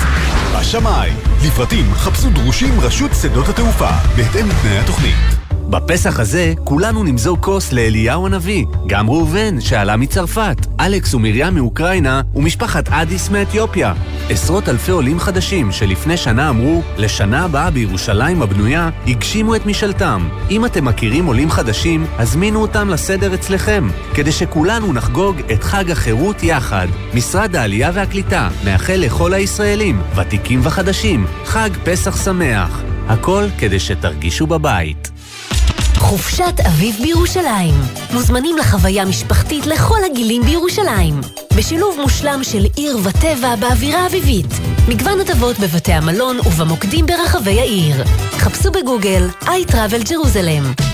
[SPEAKER 16] בשמיים. לפרטים חפשו דרושים רשות שדות התעופה, בהתאם לתנאי התוכנית.
[SPEAKER 17] בפסח הזה כולנו נמזוג כוס לאליהו הנביא, גם ראובן שעלה מצרפת, אלכס ומרים מאוקראינה ומשפחת אדיס מאתיופיה. עשרות אלפי עולים חדשים שלפני שנה אמרו, לשנה הבאה בירושלים הבנויה, הגשימו את משאלתם. אם אתם מכירים עולים חדשים, הזמינו אותם לסדר אצלכם, כדי שכולנו נחגוג את חג החירות יחד. משרד העלייה והקליטה מאחל לכל הישראלים, ותיקים וחדשים, חג פסח שמח. הכל כדי שתרגישו בבית.
[SPEAKER 7] חופשת אביב בירושלים. מוזמנים לחוויה משפחתית לכל הגילים בירושלים. בשילוב מושלם של עיר וטבע באווירה אביבית. מגוון הטבות בבתי המלון ובמוקדים ברחבי העיר. חפשו בגוגל iTravel Jerusalem.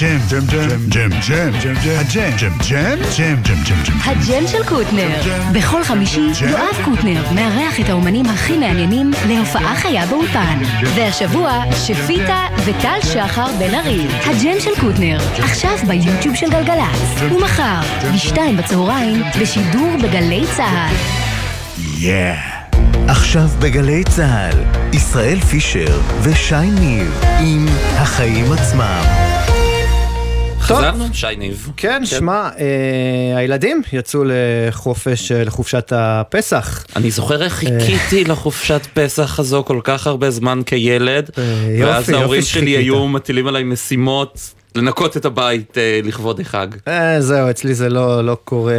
[SPEAKER 18] ג'ם, ג'ם, ג'ם, ג'ם, ג'ם, ג'ם, ג'ם, הג'ם, ג'ם, ג'ם, ג'ם, ג'ם, ג'ם, ג'ם.
[SPEAKER 19] הג'ם של קוטנר. בכל חמישי יואב קוטנר מארח את האומנים הכי מעניינים להופעה חיה באולפן. והשבוע שפיטה וטל שחר בן ארי. הג'ם של קוטנר, עכשיו ביוטיוב של גלגלצ. ומחר, בשתיים בצהריים, בשידור בגלי צה"ל.
[SPEAKER 8] יאה. עכשיו בגלי צה"ל, ישראל פישר ושי ניב עם החיים עצמם.
[SPEAKER 10] חזרנו? שי ניב.
[SPEAKER 9] כן, שמע, אה, הילדים יצאו לחופש, אה, לחופשת הפסח.
[SPEAKER 10] אני זוכר איך חיכיתי לחופשת פסח הזו כל כך הרבה זמן כילד,
[SPEAKER 9] יופי,
[SPEAKER 10] ואז ההורים שלי. היו מטילים עליי משימות לנקות את הבית אה, לכבוד החג.
[SPEAKER 9] אה, זהו, אצלי זה לא, לא קורה,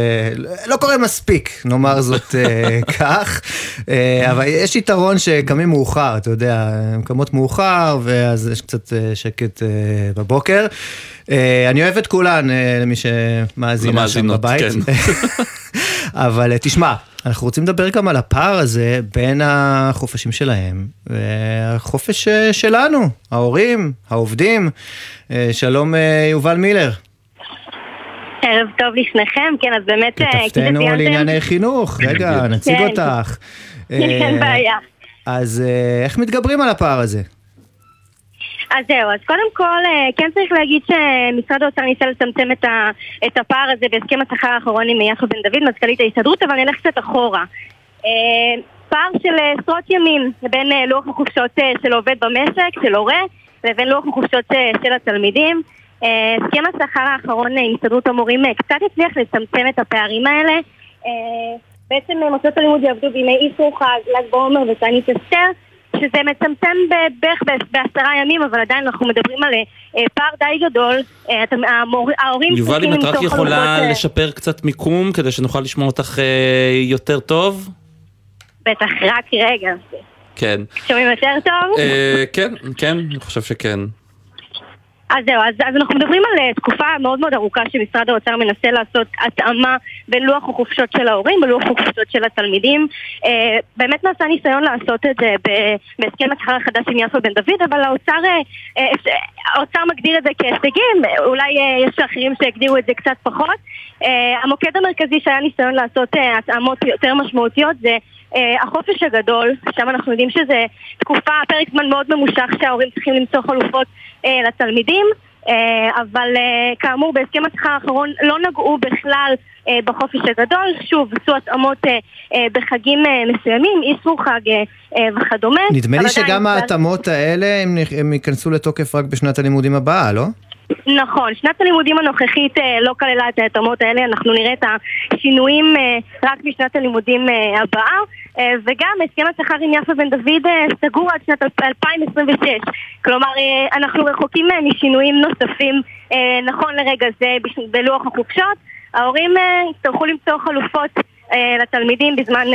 [SPEAKER 9] לא קורה מספיק, נאמר זאת אה, כך. אה, אבל יש יתרון שקמים מאוחר, אתה יודע, הן קמות מאוחר, ואז יש קצת אה, שקט אה, בבוקר. אה, אני אוהב את כולן, אה, למי שמאזינה שם בבית.
[SPEAKER 10] כן.
[SPEAKER 9] אבל אה, תשמע, אנחנו רוצים לדבר גם על הפער הזה בין החופשים שלהם והחופש אה, שלנו, ההורים, העובדים. אה, שלום יובל מילר.
[SPEAKER 20] ערב טוב לשניכם, כן, אז באמת,
[SPEAKER 9] כתבתנו
[SPEAKER 20] שציינתם-
[SPEAKER 9] לענייני חינוך, רגע, נציג
[SPEAKER 20] כן.
[SPEAKER 9] אותך.
[SPEAKER 20] אין בעיה.
[SPEAKER 9] אז איך מתגברים על הפער הזה?
[SPEAKER 20] אז זהו, אז קודם כל, אה, כן צריך להגיד שמשרד האוצר ניסה לצמצם את, ה, את הפער הזה בהסכם השכר האחרון עם יפה בן דוד, מזכ"לית ההסתדרות, אבל נלך קצת אחורה. אה, פער של אה, עשרות ימים בין לוח החופשות של עובד במשק, של הורה, לבין לוח החופשות של התלמידים. הסכם השכר האחרון עם הסתדרות המורים קצת הצליח לצמצם את הפערים האלה. בעצם מוסדות הלימוד יעבדו בימי איסור חג, ל"ג בעומר ותענית אסתר, שזה מצמצם בערך בעשרה ימים, אבל עדיין אנחנו מדברים על אה, פער די גדול. אה, ההורים
[SPEAKER 10] יובל, אם את רק יכולה
[SPEAKER 20] אה,
[SPEAKER 10] לשפר קצת מיקום כדי שנוכל לשמוע אותך אה, יותר טוב?
[SPEAKER 20] בטח, רק רגע.
[SPEAKER 10] כן.
[SPEAKER 20] שומעים יותר טוב?
[SPEAKER 10] אה, כן, כן, אני חושב שכן.
[SPEAKER 20] אז זהו, אז, אז אנחנו מדברים על אה, תקופה מאוד מאוד ארוכה שמשרד האוצר מנסה לעשות התאמה בין לוח החופשות של ההורים ולוח החופשות של התלמידים. אה, באמת נעשה ניסיון לעשות את זה בהסכם השכר החדש עם יפה בן דוד, אבל האוצר, אה, אה, האוצר מגדיר את זה כהישגים, אולי אה, יש אחרים שהגדירו את זה קצת פחות. אה, המוקד המרכזי שהיה ניסיון לעשות אה, התאמות יותר משמעותיות זה החופש הגדול, שם אנחנו יודעים שזה תקופה, פרק זמן מאוד ממושך שההורים צריכים למצוא חלופות אה, לתלמידים, אה, אבל אה, כאמור בהסכם השכר האחרון לא נגעו בכלל אה, בחופש הגדול, שוב עשו התאמות אה, אה, בחגים אה, מסוימים, איסור חג אה, אה, וכדומה.
[SPEAKER 9] נדמה לי שגם ההתאמות האלה הם הם ייכנסו לתוקף רק בשנת הלימודים הבאה, לא?
[SPEAKER 20] נכון, שנת הלימודים הנוכחית אה, לא כללה את ההתאמות האלה, אנחנו נראה את השינויים אה, רק בשנת הלימודים אה, הבאה, אה, וגם הסכם השכר עם יפה בן דוד סגור עד שנת 2026, כלומר אנחנו רחוקים משינויים נוספים נכון לרגע זה בלוח החופשות, ההורים יצטרכו למצוא חלופות לתלמידים בזמן,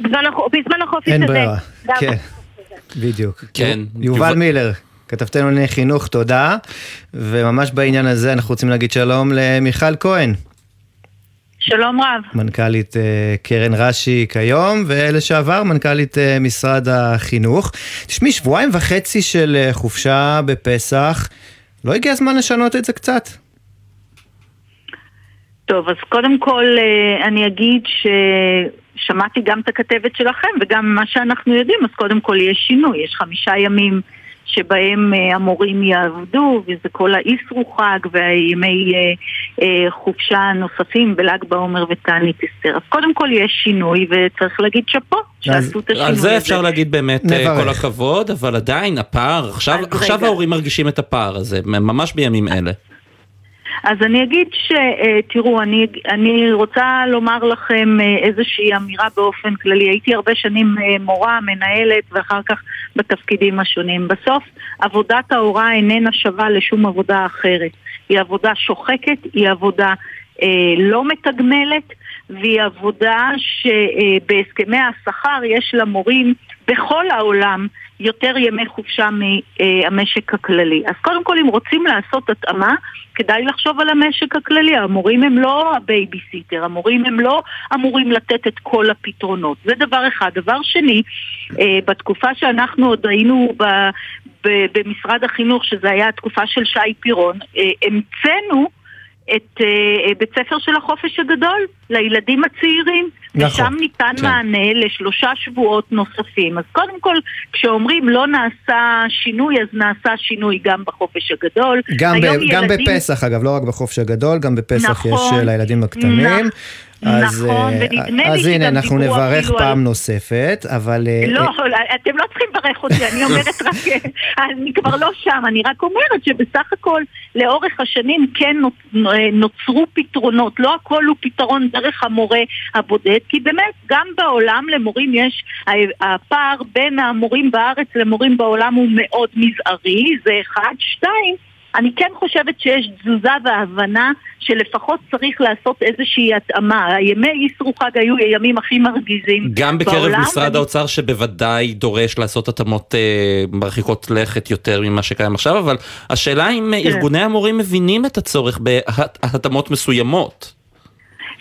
[SPEAKER 20] בזמן, בזמן החופש
[SPEAKER 9] אין
[SPEAKER 20] הזה.
[SPEAKER 9] ברירה.
[SPEAKER 20] גם-
[SPEAKER 9] כן, בדיוק.
[SPEAKER 10] כן.
[SPEAKER 9] יובל מילר, כתבתנו לענייני חינוך, תודה. וממש בעניין הזה אנחנו רוצים להגיד שלום למיכל כהן,
[SPEAKER 21] שלום רב.
[SPEAKER 9] מנכ"לית אה, קרן רש"י כיום, ולשעבר מנכ"לית אה, משרד החינוך. תשמעי, שבועיים וחצי של אה, חופשה בפסח, לא הגיע הזמן לשנות את זה קצת?
[SPEAKER 21] טוב, אז קודם כל אני אגיד ששמעתי גם את הכתבת שלכם וגם מה שאנחנו יודעים, אז קודם כל יש שינוי, יש חמישה ימים שבהם אה, המורים יעבדו, וזה כל האיסרו חג והימי אה, אה, חופשה נוספים בל"ג בעומר ותענית אסתר. אז קודם כל יש שינוי וצריך להגיד שאפו, שעשו את השינוי
[SPEAKER 10] על
[SPEAKER 21] הזה.
[SPEAKER 10] זה אפשר להגיד באמת
[SPEAKER 21] נברך.
[SPEAKER 10] כל הכבוד, אבל עדיין הפער, עכשיו עכשיו. ההורים מרגישים את הפער הזה, ממש בימים אלה.
[SPEAKER 21] אז אני אגיד שתראו, אני, אני רוצה לומר לכם אה, איזושהי אמירה באופן כללי. הייתי הרבה שנים אה, מורה, מנהלת ואחר כך בתפקידים השונים. בסוף עבודת ההוראה איננה שווה לשום עבודה אחרת. היא עבודה שוחקת, היא עבודה אה, לא מתגמלת והיא עבודה שבהסכמי השכר יש למורים בכל העולם יותר ימי חופשה מהמשק הכללי. אז קודם כל, אם רוצים לעשות התאמה, כדאי לחשוב על המשק הכללי. המורים הם לא הבייביסיטר, המורים הם לא אמורים לתת את כל הפתרונות. זה דבר אחד. דבר שני, אה, בתקופה שאנחנו עוד היינו ב, במשרד החינוך, שזו הייתה התקופה של שי פירון, אה, המצאנו את אה, בית ספר של החופש הגדול לילדים הצעירים. נכון. ושם ניתן כן. מענה לשלושה שבועות נוספים. אז קודם כל, כשאומרים לא נעשה שינוי, אז נעשה שינוי גם בחופש הגדול.
[SPEAKER 9] גם, ב- ילדים... גם בפסח, אגב, לא רק בחופש הגדול, גם בפסח נכון, יש אה, לילדים הקטנים. נכון. אז,
[SPEAKER 21] נכון, אה, ונדמה
[SPEAKER 9] אז
[SPEAKER 21] לי
[SPEAKER 9] הנה, אנחנו נברך פעם
[SPEAKER 21] על...
[SPEAKER 9] נוספת, אבל...
[SPEAKER 21] אה, לא, אה... אתם לא צריכים לברך אותי, אני אומרת רק, אני כבר לא שם, אני רק אומרת שבסך הכל לאורך השנים כן נוצרו פתרונות, לא הכל הוא פתרון דרך המורה הבודד, כי באמת גם בעולם למורים יש, הפער בין המורים בארץ למורים בעולם הוא מאוד מזערי, זה אחד, שתיים. אני כן חושבת שיש תזוזה והבנה שלפחות צריך לעשות איזושהי התאמה. הימי אסרו חג היו הימים הכי מרגיזים
[SPEAKER 10] גם בקרב בעולם, משרד האוצר שבוודאי דורש לעשות התאמות אה, מרחיקות לכת יותר ממה שקיים עכשיו, אבל השאלה אם כן. ארגוני המורים מבינים את הצורך בהתאמות מסוימות.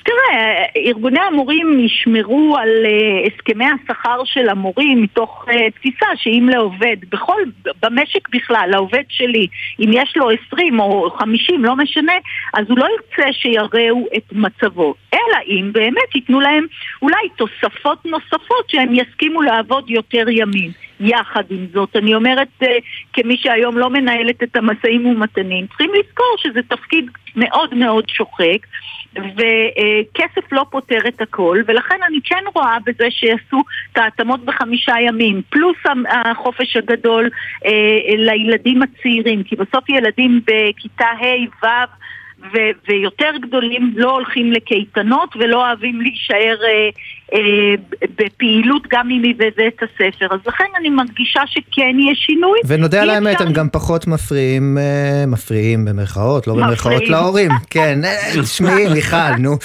[SPEAKER 21] תראה, ארגוני המורים ישמרו על uh, הסכמי השכר של המורים מתוך uh, תפיסה שאם לעובד, בכל, במשק בכלל, לעובד שלי, אם יש לו 20 או 50, לא משנה, אז הוא לא ירצה שיראו את מצבו. אלא אם באמת ייתנו להם אולי תוספות נוספות שהם יסכימו לעבוד יותר ימים. יחד עם זאת, אני אומרת uh, כמי שהיום לא מנהלת את המשאים ומתנים, צריכים לזכור שזה תפקיד מאוד מאוד שוחק וכסף לא פותר את הכל, ולכן אני כן רואה בזה שיעשו את ההתאמות בחמישה ימים, פלוס החופש הגדול אה, לילדים הצעירים, כי בסוף ילדים בכיתה ה', ו' ו- ויותר גדולים לא הולכים לקייטנות ולא אוהבים להישאר אה, אה, בפעילות גם אם היא בבית הספר. אז לכן אני מרגישה שכן יש שינוי.
[SPEAKER 9] ונודה על האמת, הם גם פחות מפריעים, אה, מפריעים במרכאות, לא במרכאות להורים. כן, אה, תשמעי, מיכל, נו.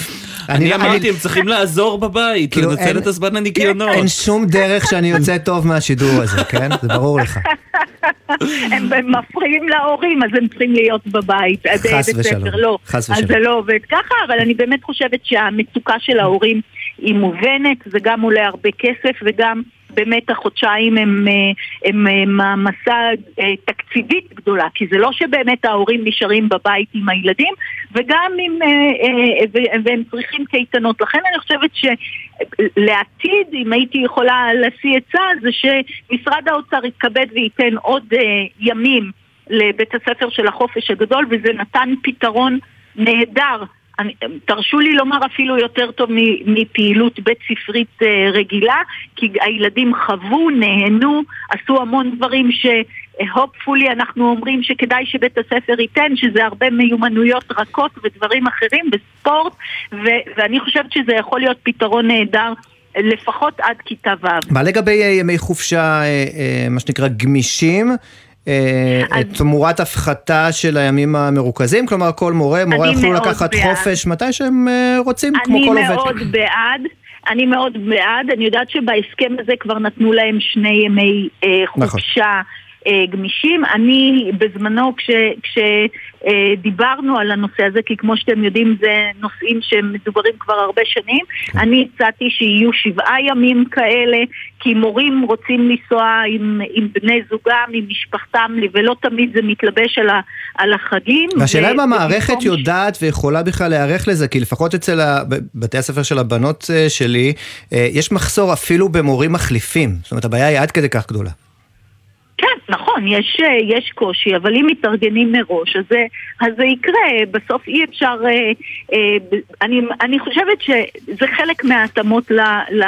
[SPEAKER 10] אני אמרתי, הם צריכים לעזור בבית, כאילו, לנצל את הזמן הניקיונות.
[SPEAKER 9] אין שום דרך שאני יוצא טוב מהשידור הזה, כן? זה ברור לך.
[SPEAKER 21] הם מפריעים להורים, אז הם צריכים להיות בבית.
[SPEAKER 9] חס ושלום.
[SPEAKER 21] לא. חס ושלום. אז זה לא עובד ככה, אבל אני באמת חושבת שהמצוקה של ההורים היא מובנת, זה גם עולה הרבה כסף וגם באמת החודשיים הם, אה, הם, הם אה, מעמסה אה, תקציבית גדולה, כי זה לא שבאמת ההורים נשארים בבית עם הילדים, וגם אם, והם צריכים קייטנות. לכן אני חושבת שלעתיד, אם הייתי יכולה להשיא עצה, זה שמשרד האוצר יתכבד וייתן עוד ימים לבית הספר של החופש הגדול, וזה נתן פתרון נהדר אני, תרשו לי לומר אפילו יותר טוב מפעילות בית ספרית אה, רגילה, כי הילדים חוו, נהנו, עשו המון דברים ש... הופפולי אנחנו אומרים שכדאי שבית הספר ייתן, שזה הרבה מיומנויות רכות ודברים אחרים בספורט, ו- ואני חושבת שזה יכול להיות פתרון נהדר. לפחות עד כיתה ו'.
[SPEAKER 9] מה לגבי אה, ימי חופשה, אה, מה שנקרא גמישים? אה, תמורת הפחתה של הימים המרוכזים? כלומר, כל מורה, מורה יוכלו לקחת בעד. חופש מתי שהם אה, רוצים, כמו כל עובד.
[SPEAKER 21] אני מאוד בעד. אני מאוד בעד, אני יודעת שבהסכם הזה כבר נתנו להם שני ימי אה, נכון. חופשה נכון. אה, גמישים. אני בזמנו, כשדיברנו כש, אה, על הנושא הזה, כי כמו שאתם יודעים זה נושאים שמדוברים כבר הרבה שנים, כן. אני הצעתי שיהיו שבעה ימים כאלה, כי מורים רוצים לנסוע עם, עם בני זוגם, עם משפחתם, ולא תמיד זה מתלבש על, ה, על החגים.
[SPEAKER 9] והשאלה אם המערכת יודעת ויכולה בכלל להיערך לזה, כי לפחות אצל בתי הספר של הבנות אה, שלי, יש מחסור אפילו במורים מחליפים. זאת אומרת, הבעיה היא עד כדי כך גדולה.
[SPEAKER 21] כן, נכון, יש, אה, יש קושי, אבל אם מתארגנים מראש, אז, אז זה יקרה. בסוף אי אפשר... אה, אה, אני, אני חושבת שזה חלק מההתאמות ל, ל,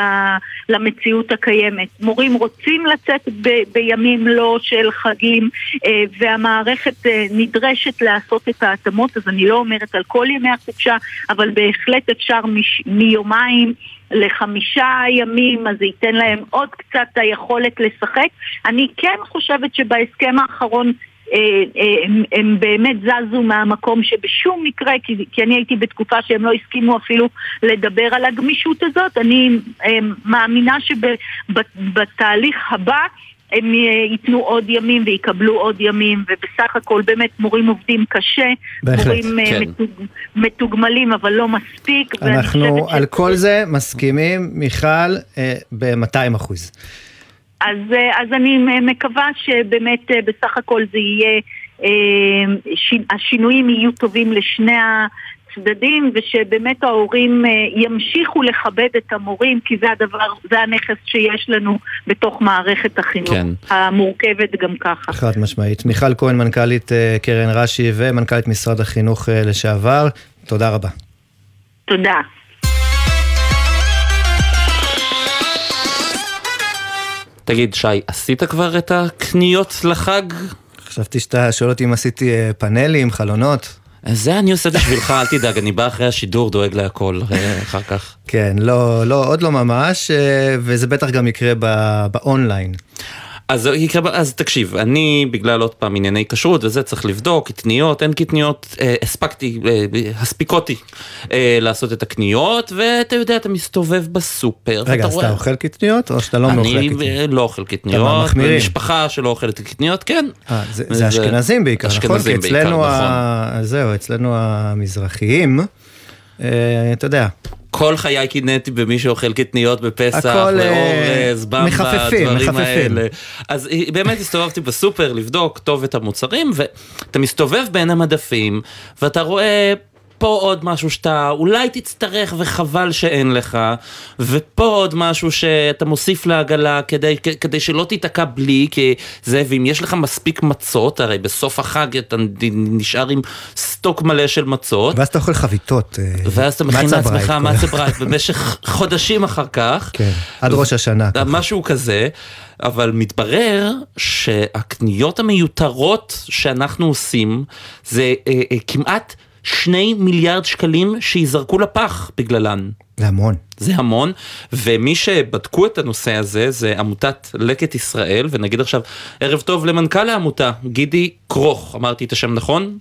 [SPEAKER 21] למציאות הקיימת. מורים רוצים לצאת ב, בימים לא של חגים, אה, והמערכת אה, נדרשת לעשות את ההתאמות, אז אני לא אומרת על כל ימי החופשה, אבל בהחלט אפשר מש, מיומיים. לחמישה ימים, אז זה ייתן להם עוד קצת היכולת לשחק. אני כן חושבת שבהסכם האחרון אה, אה, הם, הם באמת זזו מהמקום שבשום מקרה, כי, כי אני הייתי בתקופה שהם לא הסכימו אפילו לדבר על הגמישות הזאת, אני אה, מאמינה שבתהליך הבא הם ייתנו עוד ימים ויקבלו עוד ימים, ובסך הכל באמת מורים עובדים קשה,
[SPEAKER 9] בהחלט,
[SPEAKER 21] מורים אה,
[SPEAKER 9] כן.
[SPEAKER 21] מתוג, מתוגמלים אבל לא מספיק,
[SPEAKER 9] אנחנו על כל זה מסכימים, מיכל, אה, ב-200 אחוז.
[SPEAKER 21] אז, אה, אז אני מקווה שבאמת בסך הכל זה יהיה, ש- השינויים יהיו טובים לשני הצדדים ושבאמת ההורים אה, ימשיכו לכבד את המורים כי זה הדבר, זה הנכס שיש לנו בתוך מערכת החינוך
[SPEAKER 9] כן.
[SPEAKER 21] המורכבת גם ככה.
[SPEAKER 9] חד משמעית. מיכל כהן, מנכ"לית אה, קרן רש"י ומנכ"לית משרד החינוך אה, לשעבר, תודה רבה.
[SPEAKER 21] תודה.
[SPEAKER 10] תגיד, שי, עשית כבר את הקניות לחג?
[SPEAKER 9] חשבתי שאתה שואל אותי אם עשיתי פאנלים, חלונות.
[SPEAKER 10] זה אני עושה בשבילך, אל תדאג, אני בא אחרי השידור, דואג להכל אה, אחר כך.
[SPEAKER 9] כן, לא, לא, עוד לא ממש, אה, וזה בטח גם יקרה באונליין.
[SPEAKER 10] אז, זה אז תקשיב, אני בגלל עוד פעם ענייני כשרות וזה צריך לבדוק, קטניות, אין קטניות, אה, הספקתי, אה, הספיקותי אה, לעשות את הקניות, ואתה יודע, אתה מסתובב בסופר,
[SPEAKER 9] רגע, אז
[SPEAKER 10] רואה...
[SPEAKER 9] אתה אוכל קטניות או שאתה לא מאוכל
[SPEAKER 10] אני
[SPEAKER 9] קטניות?
[SPEAKER 10] אה, לא אוכל קטניות. משפחה שלא אוכלת קטניות, כן.
[SPEAKER 9] אה, זה, זה אשכנזים בעיקר, נכון? כי
[SPEAKER 10] אשכנזים בעיקר,
[SPEAKER 9] אצלנו,
[SPEAKER 10] נכון.
[SPEAKER 9] ה... זהו, אצלנו המזרחיים, אתה יודע,
[SPEAKER 10] כל חיי קינאתי במי שאוכל קטניות בפסח,
[SPEAKER 9] הכל, אה,
[SPEAKER 10] ואורז, במבה,
[SPEAKER 9] מחפפים,
[SPEAKER 10] הדברים
[SPEAKER 9] מחפפים.
[SPEAKER 10] האלה. אז אה, באמת הסתובבתי בסופר לבדוק טוב את המוצרים, ואתה מסתובב בין המדפים, ואתה רואה... פה עוד משהו שאתה אולי תצטרך וחבל שאין לך, ופה עוד משהו שאתה מוסיף לעגלה כדי, כדי שלא תיתקע בלי, כי זה, ואם יש לך מספיק מצות, הרי בסוף החג אתה נשאר עם סטוק מלא של מצות.
[SPEAKER 9] ואז אתה אוכל חביתות. אה,
[SPEAKER 10] ואז אתה מכין לעצמך מצה ברייט במשך חודשים אחר כך.
[SPEAKER 9] כן, עד ראש השנה.
[SPEAKER 10] משהו כזה, אבל מתברר שהקניות המיותרות שאנחנו עושים זה אה, אה, כמעט שני מיליארד שקלים שייזרקו לפח בגללן.
[SPEAKER 9] זה המון.
[SPEAKER 10] זה המון, ומי שבדקו את הנושא הזה זה עמותת לקט ישראל, ונגיד עכשיו ערב טוב למנכ"ל העמותה, גידי כרוך, אמרתי את השם נכון?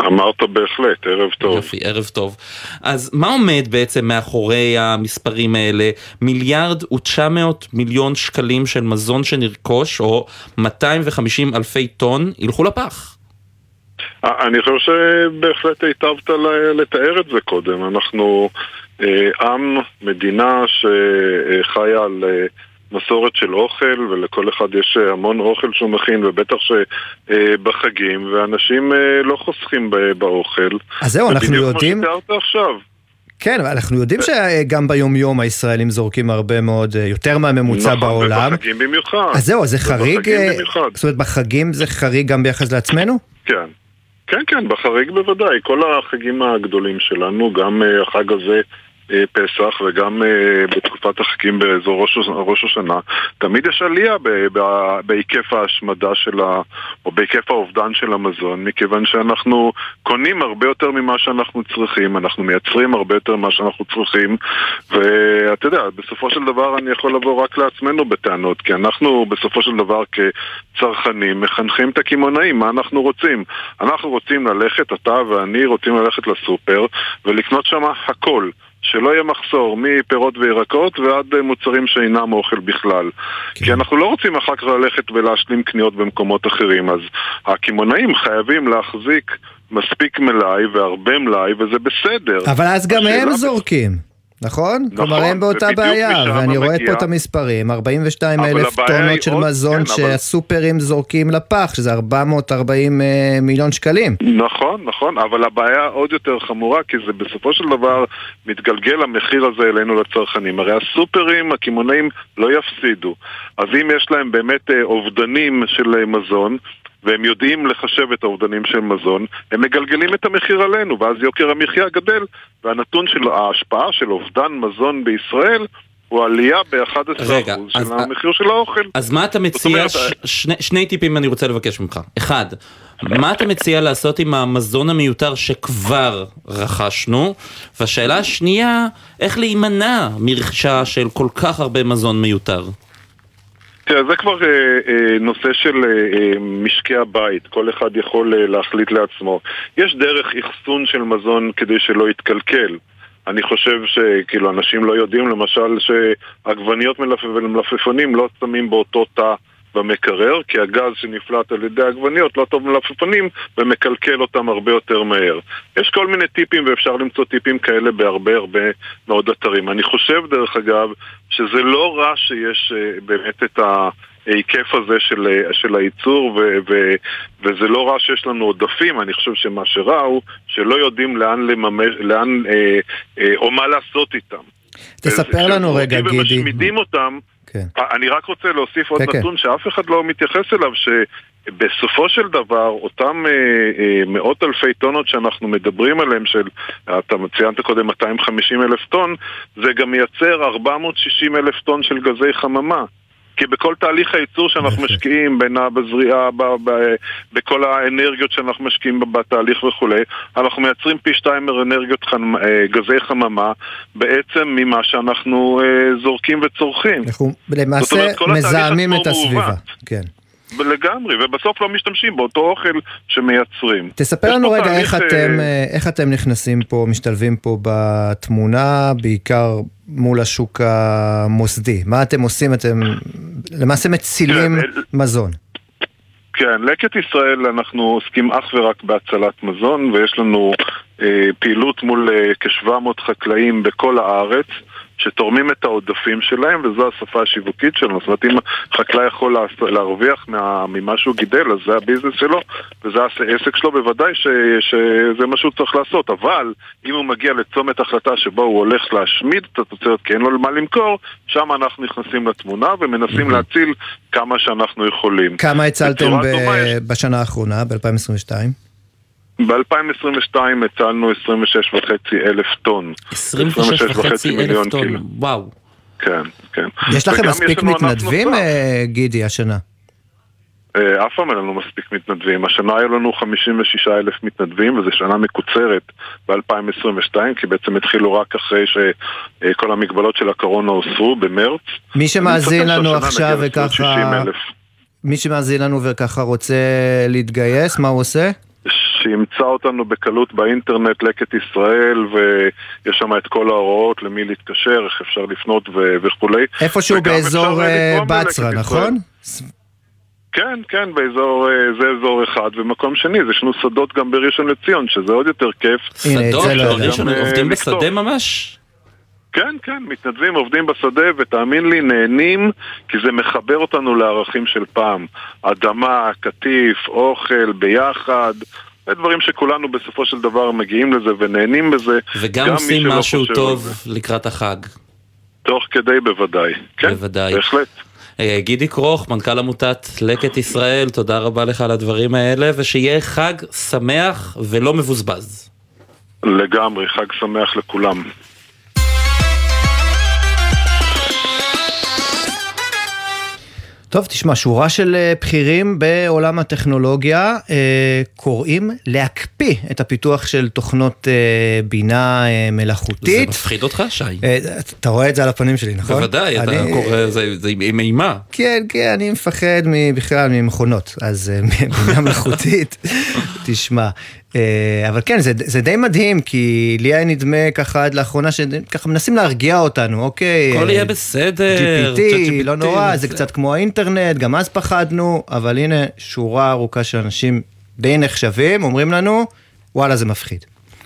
[SPEAKER 22] אמרת בהחלט, ערב טוב.
[SPEAKER 10] יופי, ערב טוב. אז מה עומד בעצם מאחורי המספרים האלה? מיליארד ותשע מאות מיליון שקלים של מזון שנרכוש, או 250 אלפי טון, ילכו לפח.
[SPEAKER 22] אני חושב שבהחלט היטבת לתאר את זה קודם. אנחנו אה, עם, מדינה שחיה על אה, מסורת של אוכל, ולכל אחד יש המון אוכל שהוא מכין, ובטח שבחגים, ואנשים אה, לא חוסכים באוכל.
[SPEAKER 9] אז זהו, אנחנו יודעים-
[SPEAKER 22] כמו שתיארת עכשיו.
[SPEAKER 9] כן, אבל אנחנו יודעים שגם ביום-יום הישראלים זורקים הרבה מאוד, יותר מהממוצע
[SPEAKER 22] נכון,
[SPEAKER 9] בעולם.
[SPEAKER 22] ובחגים במיוחד.
[SPEAKER 9] אז זהו, זה חריג,
[SPEAKER 22] ובחגים
[SPEAKER 9] אה,
[SPEAKER 22] במיוחד.
[SPEAKER 9] זאת אומרת, בחגים זה חריג גם ביחס לעצמנו?
[SPEAKER 22] כן. כן, כן, בחריג בוודאי. כל החגים הגדולים שלנו, גם אה, החג הזה, פסח, וגם אה, בתקופת החגים באזור ראש, השנה, תמיד יש עלייה בהיקף ההשמדה של ה... או בהיקף האובדן של המזון, מכיוון שאנחנו קונים הרבה יותר ממה שאנחנו צריכים, אנחנו מייצרים הרבה יותר ממה שאנחנו צריכים, ואתה יודע, בסופו של דבר אני יכול לבוא רק לעצמנו בטענות, כי אנחנו בסופו של דבר כצרכנים מחנכים את הקמעונאים, מה אנחנו רוצים? אנחנו רוצים ללכת, אתה ואני רוצים ללכת לסופר ולקנות שם הכל. שלא יהיה מחסור מפירות וירקות ועד אה, מוצרים שאינם אוכל בכלל. כי אנחנו לא רוצים אחר כך ללכת ולהשלים קניות במקומות אחרים, אז הקמעונאים חייבים להחזיק מספיק מלאי והרבה מלאי, וזה בסדר.
[SPEAKER 9] אבל אז גם הם זורקים. נכון? כלומר הם באותה בעיה, ואני רואה
[SPEAKER 22] מגיע-
[SPEAKER 9] פה את המספרים, 42
[SPEAKER 22] אבל
[SPEAKER 9] אלף טונות של
[SPEAKER 22] עוד-
[SPEAKER 9] מזון
[SPEAKER 22] כן, אבל-
[SPEAKER 9] שהסופרים זורקים לפח, שזה 440 אה, מיליון שקלים.
[SPEAKER 22] נכון, נכון, אבל הבעיה עוד יותר חמורה כי זה בסופו של דבר מתגלגל המחיר הזה אלינו לצרכנים. הרי הסופרים, הקמעונאים לא יפסידו. אז אם יש להם באמת אה, אובדנים של אה, מזון, והם יודעים לחשב את האובדנים של מזון, הם מגלגלים את המחיר עלינו, ואז יוקר המחיה גדל, והנתון של ההשפעה של אובדן מזון בישראל הוא עלייה ב-11%
[SPEAKER 10] רגע,
[SPEAKER 22] של
[SPEAKER 10] אז-
[SPEAKER 22] המחיר של האוכל.
[SPEAKER 10] אז מה אתה מציע,
[SPEAKER 22] אומרת,
[SPEAKER 10] ש- שני, שני טיפים אני רוצה לבקש ממך. אחד, מה אתה מציע לעשות עם המזון המיותר שכבר רכשנו? והשאלה השנייה, איך להימנע מרכישה של כל כך הרבה מזון מיותר?
[SPEAKER 22] תראה, זה כבר אה, אה, נושא של אה, אה, משקי הבית, כל אחד יכול אה, להחליט לעצמו. יש דרך אחסון של מזון כדי שלא יתקלקל. אני חושב שכאילו אנשים לא יודעים למשל שעגבניות מלפ... ומלפפונים לא שמים באותו תא במקרר, כי הגז שנפלט על ידי העגבניות לא טוב למלפפונים ומקלקל אותם הרבה יותר מהר. יש כל מיני טיפים ואפשר למצוא טיפים כאלה בהרבה הרבה מאוד אתרים. אני חושב דרך אגב שזה לא רע שיש אה, באמת את ה... ההיקף הזה של, אה, של הייצור ו, ו, וזה לא רע שיש לנו עודפים, אני חושב שמה שרע הוא שלא יודעים לאן לממש, לאן, אה, אה, או מה לעשות איתם.
[SPEAKER 9] תספר לנו רגע, גידי.
[SPEAKER 22] ומשמידים אותם, כן. אני רק רוצה להוסיף עוד כן, נתון כן. שאף אחד לא מתייחס אליו, שבסופו של דבר, אותם אה, אה, מאות אלפי טונות שאנחנו מדברים עליהם, של, אתה ציינת קודם 250 אלף טון, זה גם מייצר 460 אלף טון של גזי חממה. כי בכל תהליך הייצור שאנחנו משקיעים, בין בזריעה, בכל האנרגיות שאנחנו משקיעים בתהליך וכולי, אנחנו מייצרים פי שתיים אנרגיות אה, גזי חממה בעצם ממה שאנחנו אה, זורקים וצורכים.
[SPEAKER 9] אנחנו למעשה מזהמים את הסביבה. כן.
[SPEAKER 22] לגמרי, ובסוף לא משתמשים באותו אוכל שמייצרים.
[SPEAKER 9] תספר לנו רגע איך אתם, אה, איך אתם נכנסים פה, משתלבים פה בתמונה, בעיקר מול השוק המוסדי. מה אתם עושים? אתם למעשה מצילים כן, מזון.
[SPEAKER 22] כן, לקט ישראל אנחנו עוסקים אך ורק בהצלת מזון ויש לנו אה, פעילות מול אה, כ-700 חקלאים בכל הארץ. שתורמים את העודפים שלהם, וזו השפה השיווקית שלנו. זאת אומרת, אם חקלאי יכול להרוויח ממה שהוא גידל, אז זה הביזנס שלו, וזה העסק שלו, בוודאי ש, שזה מה שהוא צריך לעשות. אבל אם הוא מגיע לצומת החלטה שבו הוא הולך להשמיד את התוצרת כי אין לו למה למכור, שם אנחנו נכנסים לתמונה ומנסים להציל כמה שאנחנו יכולים.
[SPEAKER 9] כמה הצלתם ב- בשנה האחרונה, ב-2022?
[SPEAKER 22] ב-2022 הצלנו 26.5 אלף טון.
[SPEAKER 10] 26.5 אלף טון. וואו.
[SPEAKER 22] כן, כן.
[SPEAKER 9] יש לכם מספיק מתנדבים, אה, גידי, השנה?
[SPEAKER 22] אה, אף פעם אין לנו מספיק מתנדבים. השנה היו לנו 56 אלף מתנדבים, וזו שנה מקוצרת ב-2022, כי בעצם התחילו רק אחרי שכל המגבלות של הקורונה הוסרו במרץ.
[SPEAKER 9] מי שמאזין לנו עכשיו וככה... מי שמאזין לנו וככה רוצה להתגייס, מה הוא עושה?
[SPEAKER 22] שימצא אותנו בקלות באינטרנט לקט ישראל ויש שם את כל ההוראות למי להתקשר, איך אפשר לפנות ו- וכולי.
[SPEAKER 9] איפשהו באזור אה, בצרה, נכון?
[SPEAKER 22] כן, כן, באזור, אה, זה אזור אחד, ומקום שני, זה יש לנו שדות גם בראשון לציון, שזה עוד יותר כיף.
[SPEAKER 10] שדות? בראשון לא עובדים בשדה ממש?
[SPEAKER 22] כן, כן, מתנדבים, עובדים בשדה, ותאמין לי, נהנים, כי זה מחבר אותנו לערכים של פעם. אדמה, קטיף, אוכל, ביחד. זה דברים שכולנו בסופו של דבר מגיעים לזה ונהנים בזה.
[SPEAKER 10] וגם עושים משהו טוב לקראת החג.
[SPEAKER 22] תוך כדי בוודאי. כן,
[SPEAKER 10] בוודאי.
[SPEAKER 22] בהחלט.
[SPEAKER 10] אה, גידי כרוך, מנכ"ל עמותת לקט ישראל, תודה רבה לך על הדברים האלה, ושיהיה חג שמח ולא מבוזבז.
[SPEAKER 22] לגמרי, חג שמח לכולם.
[SPEAKER 9] טוב, תשמע, שורה של אה, בכירים בעולם הטכנולוגיה אה, קוראים להקפיא את הפיתוח של תוכנות אה, בינה מלאכותית.
[SPEAKER 10] זה מפחיד אותך, שי?
[SPEAKER 9] אתה רואה את זה על הפנים שלי, נכון?
[SPEAKER 10] בוודאי, אני... אתה קורא, זה, זה עם אימה.
[SPEAKER 9] כן, כן, אני מפחד בכלל ממכונות, אז בינה מלאכותית, תשמע. אה, אבל כן, זה, זה די מדהים, כי לי היה נדמה ככה עד לאחרונה שככה מנסים להרגיע אותנו, אוקיי?
[SPEAKER 10] הכל יהיה בסדר.
[SPEAKER 9] GPT, לא נורא, זה קצת כמו האינטרנט, גם אז פחדנו, אבל הנה שורה ארוכה של אנשים די נחשבים, אומרים לנו, וואלה זה מפחיד.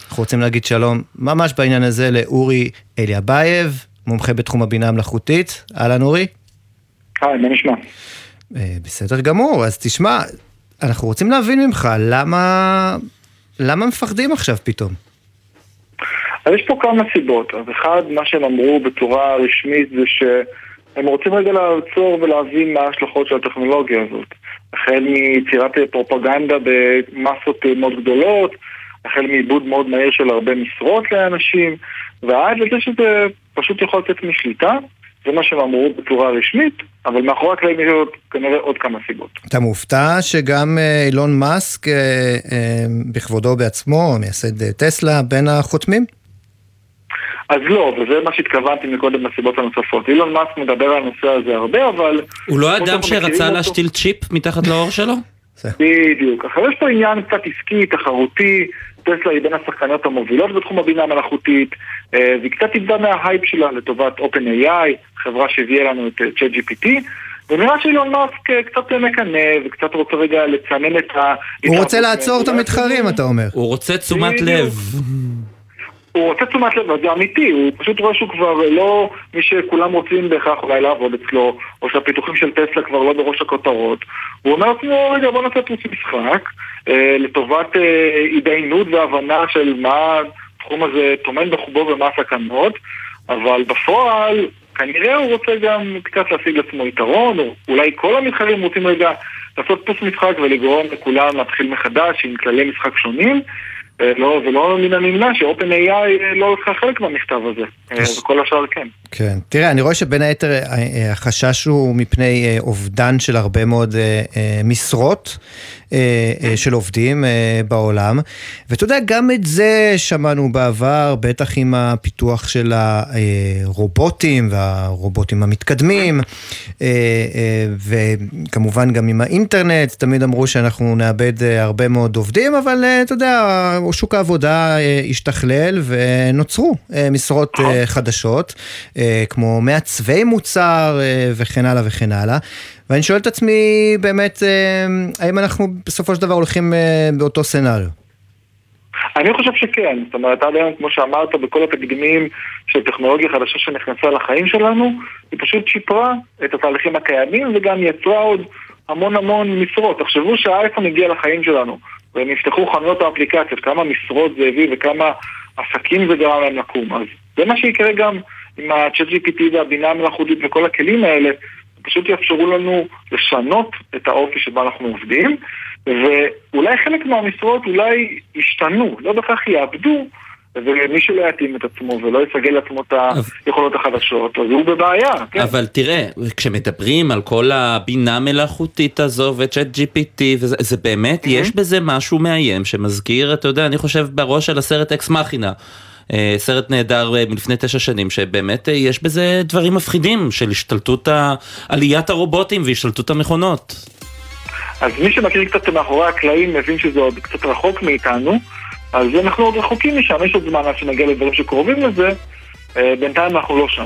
[SPEAKER 9] אנחנו רוצים להגיד שלום ממש בעניין הזה לאורי אליאבייב, מומחה בתחום הבינה המלאכותית. אהלן אורי.
[SPEAKER 23] היי, מה נשמע?
[SPEAKER 9] אה, בסדר גמור, אז תשמע, אנחנו רוצים להבין ממך למה למה מפחדים עכשיו פתאום?
[SPEAKER 23] אז יש פה כמה סיבות. אז אחד, מה שהם אמרו בצורה רשמית זה שהם רוצים רגע לעצור ולהבין מה ההשלכות של הטכנולוגיה הזאת. החל מיצירת פרופגנדה במסות מאוד גדולות, החל מעיבוד מאוד מהיר של הרבה משרות לאנשים, ועד לזה שזה פשוט יכול לצאת משליטה. זה מה שהם אמרו בצורה רשמית, אבל מאחורי הקלעים יש עוד כנראה עוד כמה סיבות.
[SPEAKER 9] אתה מופתע שגם אה, אילון מאסק, אה, אה, בכבודו בעצמו, מייסד טסלה, בין החותמים?
[SPEAKER 23] אז לא, וזה מה שהתכוונתי מקודם לסיבות הנוספות. אילון מאסק מדבר על הנושא הזה הרבה, אבל...
[SPEAKER 10] הוא לא אדם שרצה להשתיל צ'יפ מתחת לאור שלו?
[SPEAKER 23] בדיוק. עכשיו יש פה עניין קצת עסקי, תחרותי, טסלה היא בין השחקניות המובילות בתחום הבינה המלאכותית, והיא קצת איבדה מההייפ שלה לטובת OpenAI, חברה שהביאה לנו את ChatGPT, ונראה שאילון מאסק אה, קצת מקנא וקצת רוצה רגע לצנן את ה...
[SPEAKER 9] הוא רוצה לעצור את המתחרים, אתה אומר.
[SPEAKER 10] הוא רוצה תשומת. לב.
[SPEAKER 23] הוא רוצה תשומת לב, זה אמיתי, הוא פשוט רואה שהוא כבר לא מי שכולם רוצים בהכרח אולי לעבוד אצלו, או שהפיתוחים של טסלה כבר לא בראש הכותרות. הוא אומר לעצמו, רגע בוא נעשה פרוס משחק, אה, לטובת אה, התדיינות והבנה של מה התחום הזה טומן בחובו ומה הסכנות, אבל בפועל כנראה הוא רוצה גם קצת להשיג לעצמו יתרון, או אולי כל המתחרים רוצים רגע לעשות פרוס משחק ולגרום לכולם להתחיל מחדש עם כללי משחק שונים. אה, לא, ולא מן הנמנע ש-OpenAI אה, לא לקחה חלק מהמכתב הזה, אה, וכל השאר כן.
[SPEAKER 9] כן. תראה, אני רואה שבין היתר אה, אה, החשש הוא מפני אה, אובדן של הרבה מאוד משרות של עובדים בעולם. ואתה יודע, גם את זה שמענו בעבר, בטח עם הפיתוח של הרובוטים והרובוטים המתקדמים, וכמובן גם עם האינטרנט, תמיד אמרו שאנחנו נאבד הרבה מאוד עובדים, אבל אתה יודע, שוק העבודה השתכלל ונוצרו משרות חדשות. אה, כמו מעצבי מוצר אה, וכן הלאה וכן הלאה. ואני שואל את עצמי באמת, אה, האם אנחנו בסופו של דבר הולכים באותו סצנריו?
[SPEAKER 23] אני חושב שכן, זאת אומרת, עד היום, כמו שאמרת, בכל התקדימים של טכנולוגיה חדשה שנכנסה לחיים שלנו, היא פשוט שיפרה את התהליכים הקיימים וגם יצרה עוד המון המון משרות. תחשבו שהאייפון הגיע לחיים שלנו, ונפתחו חנויות האפליקציות, כמה משרות זה הביא וכמה עסקים זה גרם להם לקום. אז זה מה שיקרה גם עם ה-chat GPT והבינה המלאכותית וכל הכלים האלה, פשוט יאפשרו לנו לשנות את האופי שבו אנחנו עובדים, ואולי חלק מהמשרות אולי ישתנו, לא בהכרח יאבדו, ומי שלא יתאים את עצמו ולא יסגל לעצמו את היכולות החדשות, אז הוא בבעיה. כן.
[SPEAKER 10] אבל תראה, כשמדברים על כל הבינה המלאכותית הזו וצ'אט GPT, וזה, זה באמת, יש בזה משהו מאיים שמזכיר, אתה יודע, אני חושב בראש של הסרט אקס מכינה. אה, סרט נהדר אה, מלפני תשע שנים, שבאמת אה, יש בזה דברים מפחידים של השתלטות. עליית הרובוטים והשתלטות המכונות.
[SPEAKER 23] אז מי שמכיר קצת מאחורי הקלעים מבין שזה עוד קצת רחוק מאיתנו, אז אנחנו עוד רחוקים משם, יש עוד זמן עד שנגיע לדברים שקרובים לזה, בינתיים אנחנו לא שם.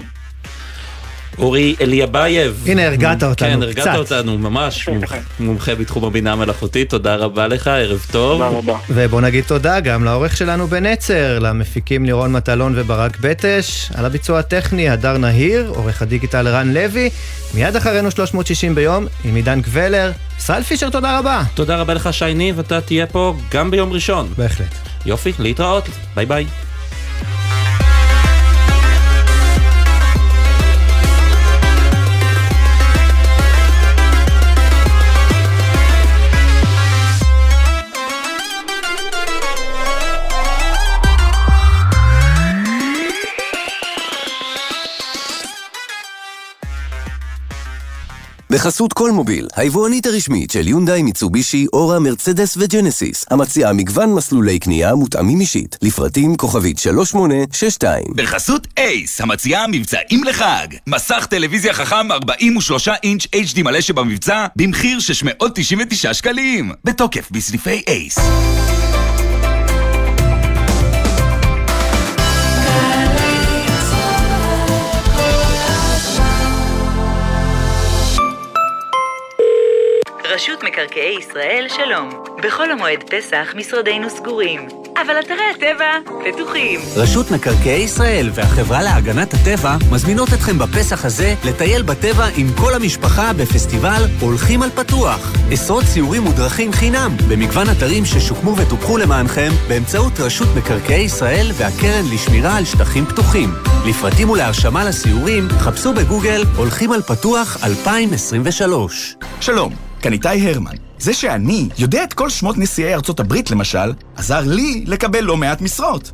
[SPEAKER 10] אורי אליאבייב.
[SPEAKER 9] הנה, הרגעת אותנו,
[SPEAKER 10] כן, הרגעת
[SPEAKER 9] קצת.
[SPEAKER 10] אותנו, ממש מומחה- מומחה בתחום הבינה המלאכותית, תודה רבה לך, ערב טוב.
[SPEAKER 23] תודה רבה.
[SPEAKER 9] ובוא נגיד תודה גם לעורך שלנו בנצר, למפיקים לירון מטלון וברק בטש, על הביצוע הטכני הדר נהיר, עורך הדיגיטל רן לוי, מיד אחרינו 360 ביום עם עידן קבלר. ישראל פישר, תודה רבה.
[SPEAKER 10] תודה רבה לך שי ניב, אתה תהיה פה גם ביום ראשון.
[SPEAKER 9] בהחלט.
[SPEAKER 10] יופי, להתראות, ביי ביי.
[SPEAKER 15] בחסות כל מוביל, היבואנית הרשמית של יונדאי, מיצובישי, אורה, מרצדס וג'נסיס, המציעה מגוון מסלולי קנייה מותאמים אישית, לפרטים כוכבית 3862.
[SPEAKER 18] בחסות אייס, המציעה מבצעים לחג. מסך טלוויזיה חכם 43 אינץ' HD מלא שבמבצע, במחיר 699 שקלים. בתוקף בסניפי אייס.
[SPEAKER 24] רשות מקרקעי ישראל, שלום. בחול המועד פסח משרדינו סגורים, אבל אתרי הטבע פתוחים.
[SPEAKER 17] רשות מקרקעי ישראל והחברה להגנת הטבע מזמינות אתכם בפסח הזה לטייל בטבע עם כל המשפחה בפסטיבל הולכים על פתוח. עשרות סיורים מודרכים חינם במגוון אתרים ששוקמו וטופחו למענכם באמצעות רשות מקרקעי ישראל והקרן לשמירה על שטחים פתוחים. לפרטים ולהרשמה לסיורים חפשו בגוגל הולכים על פתוח 2023.
[SPEAKER 18] שלום, כאן איתי הרמן. זה שאני יודע את כל שמות נשיאי ארצות הברית, למשל, עזר לי לקבל לא מעט משרות.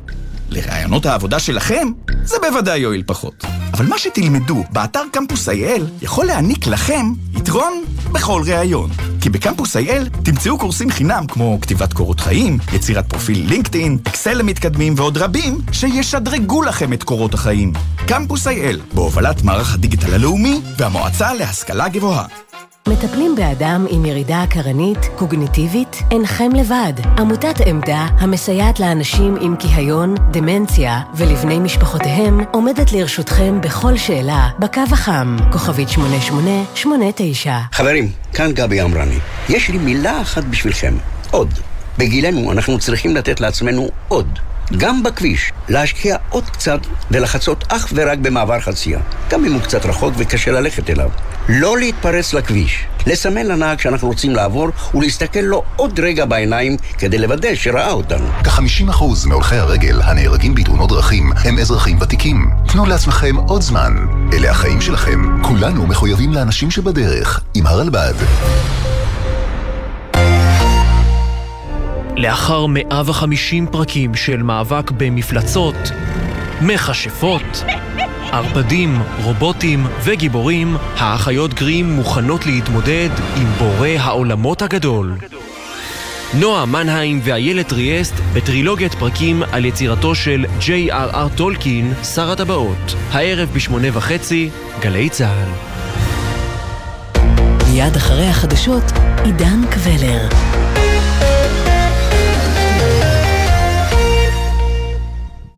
[SPEAKER 18] לרעיונות העבודה שלכם, זה בוודאי יועיל פחות. אבל מה שתלמדו באתר קמפוס IL יכול להעניק לכם יתרון בכל ראיון. כי בקמפוס IL תמצאו קורסים חינם כמו כתיבת קורות חיים, יצירת פרופיל לינקדאין, אקסל למתקדמים ועוד רבים שישדרגו לכם את קורות החיים. קמפוס IL, בהובלת מערך הדיגיטל הלאומי והמועצה להשכלה גבוהה.
[SPEAKER 25] מטפלים באדם עם ירידה קרנית, קוגניטיבית? אינכם לבד. עמותת עמדה, המסייעת לאנשים עם כיהיון, דמנציה ולבני משפחותיהם, עומדת לרשותכם בכל שאלה, בקו החם, כוכבית 8889.
[SPEAKER 26] חברים, כאן גבי אמרני. יש לי מילה אחת בשבילכם, עוד. בגילנו אנחנו צריכים לתת לעצמנו עוד. גם בכביש, להשקיע עוד קצת ולחצות אך ורק במעבר חצייה, גם אם הוא קצת רחוק וקשה ללכת אליו. לא להתפרץ לכביש, לסמן לנהג שאנחנו רוצים לעבור ולהסתכל לו עוד רגע בעיניים כדי לוודא שראה אותנו.
[SPEAKER 5] כ-50% מהולכי הרגל הנהרגים בתאונות דרכים הם אזרחים ותיקים. תנו לעצמכם עוד זמן. אלה החיים שלכם. כולנו מחויבים לאנשים שבדרך, עם הרלב"ד.
[SPEAKER 17] לאחר 150 פרקים של מאבק במפלצות, מכשפות, ערפדים, רובוטים וגיבורים, האחיות גרים מוכנות להתמודד עם בורא העולמות הגדול. נועה מנהיים ואיילת טריאסט בטרילוגיית פרקים על יצירתו של J.R.R. טולקין, שר הטבעות. הערב בשמונה וחצי, גלי צה"ל.
[SPEAKER 25] מיד אחרי החדשות, עידן קבלר.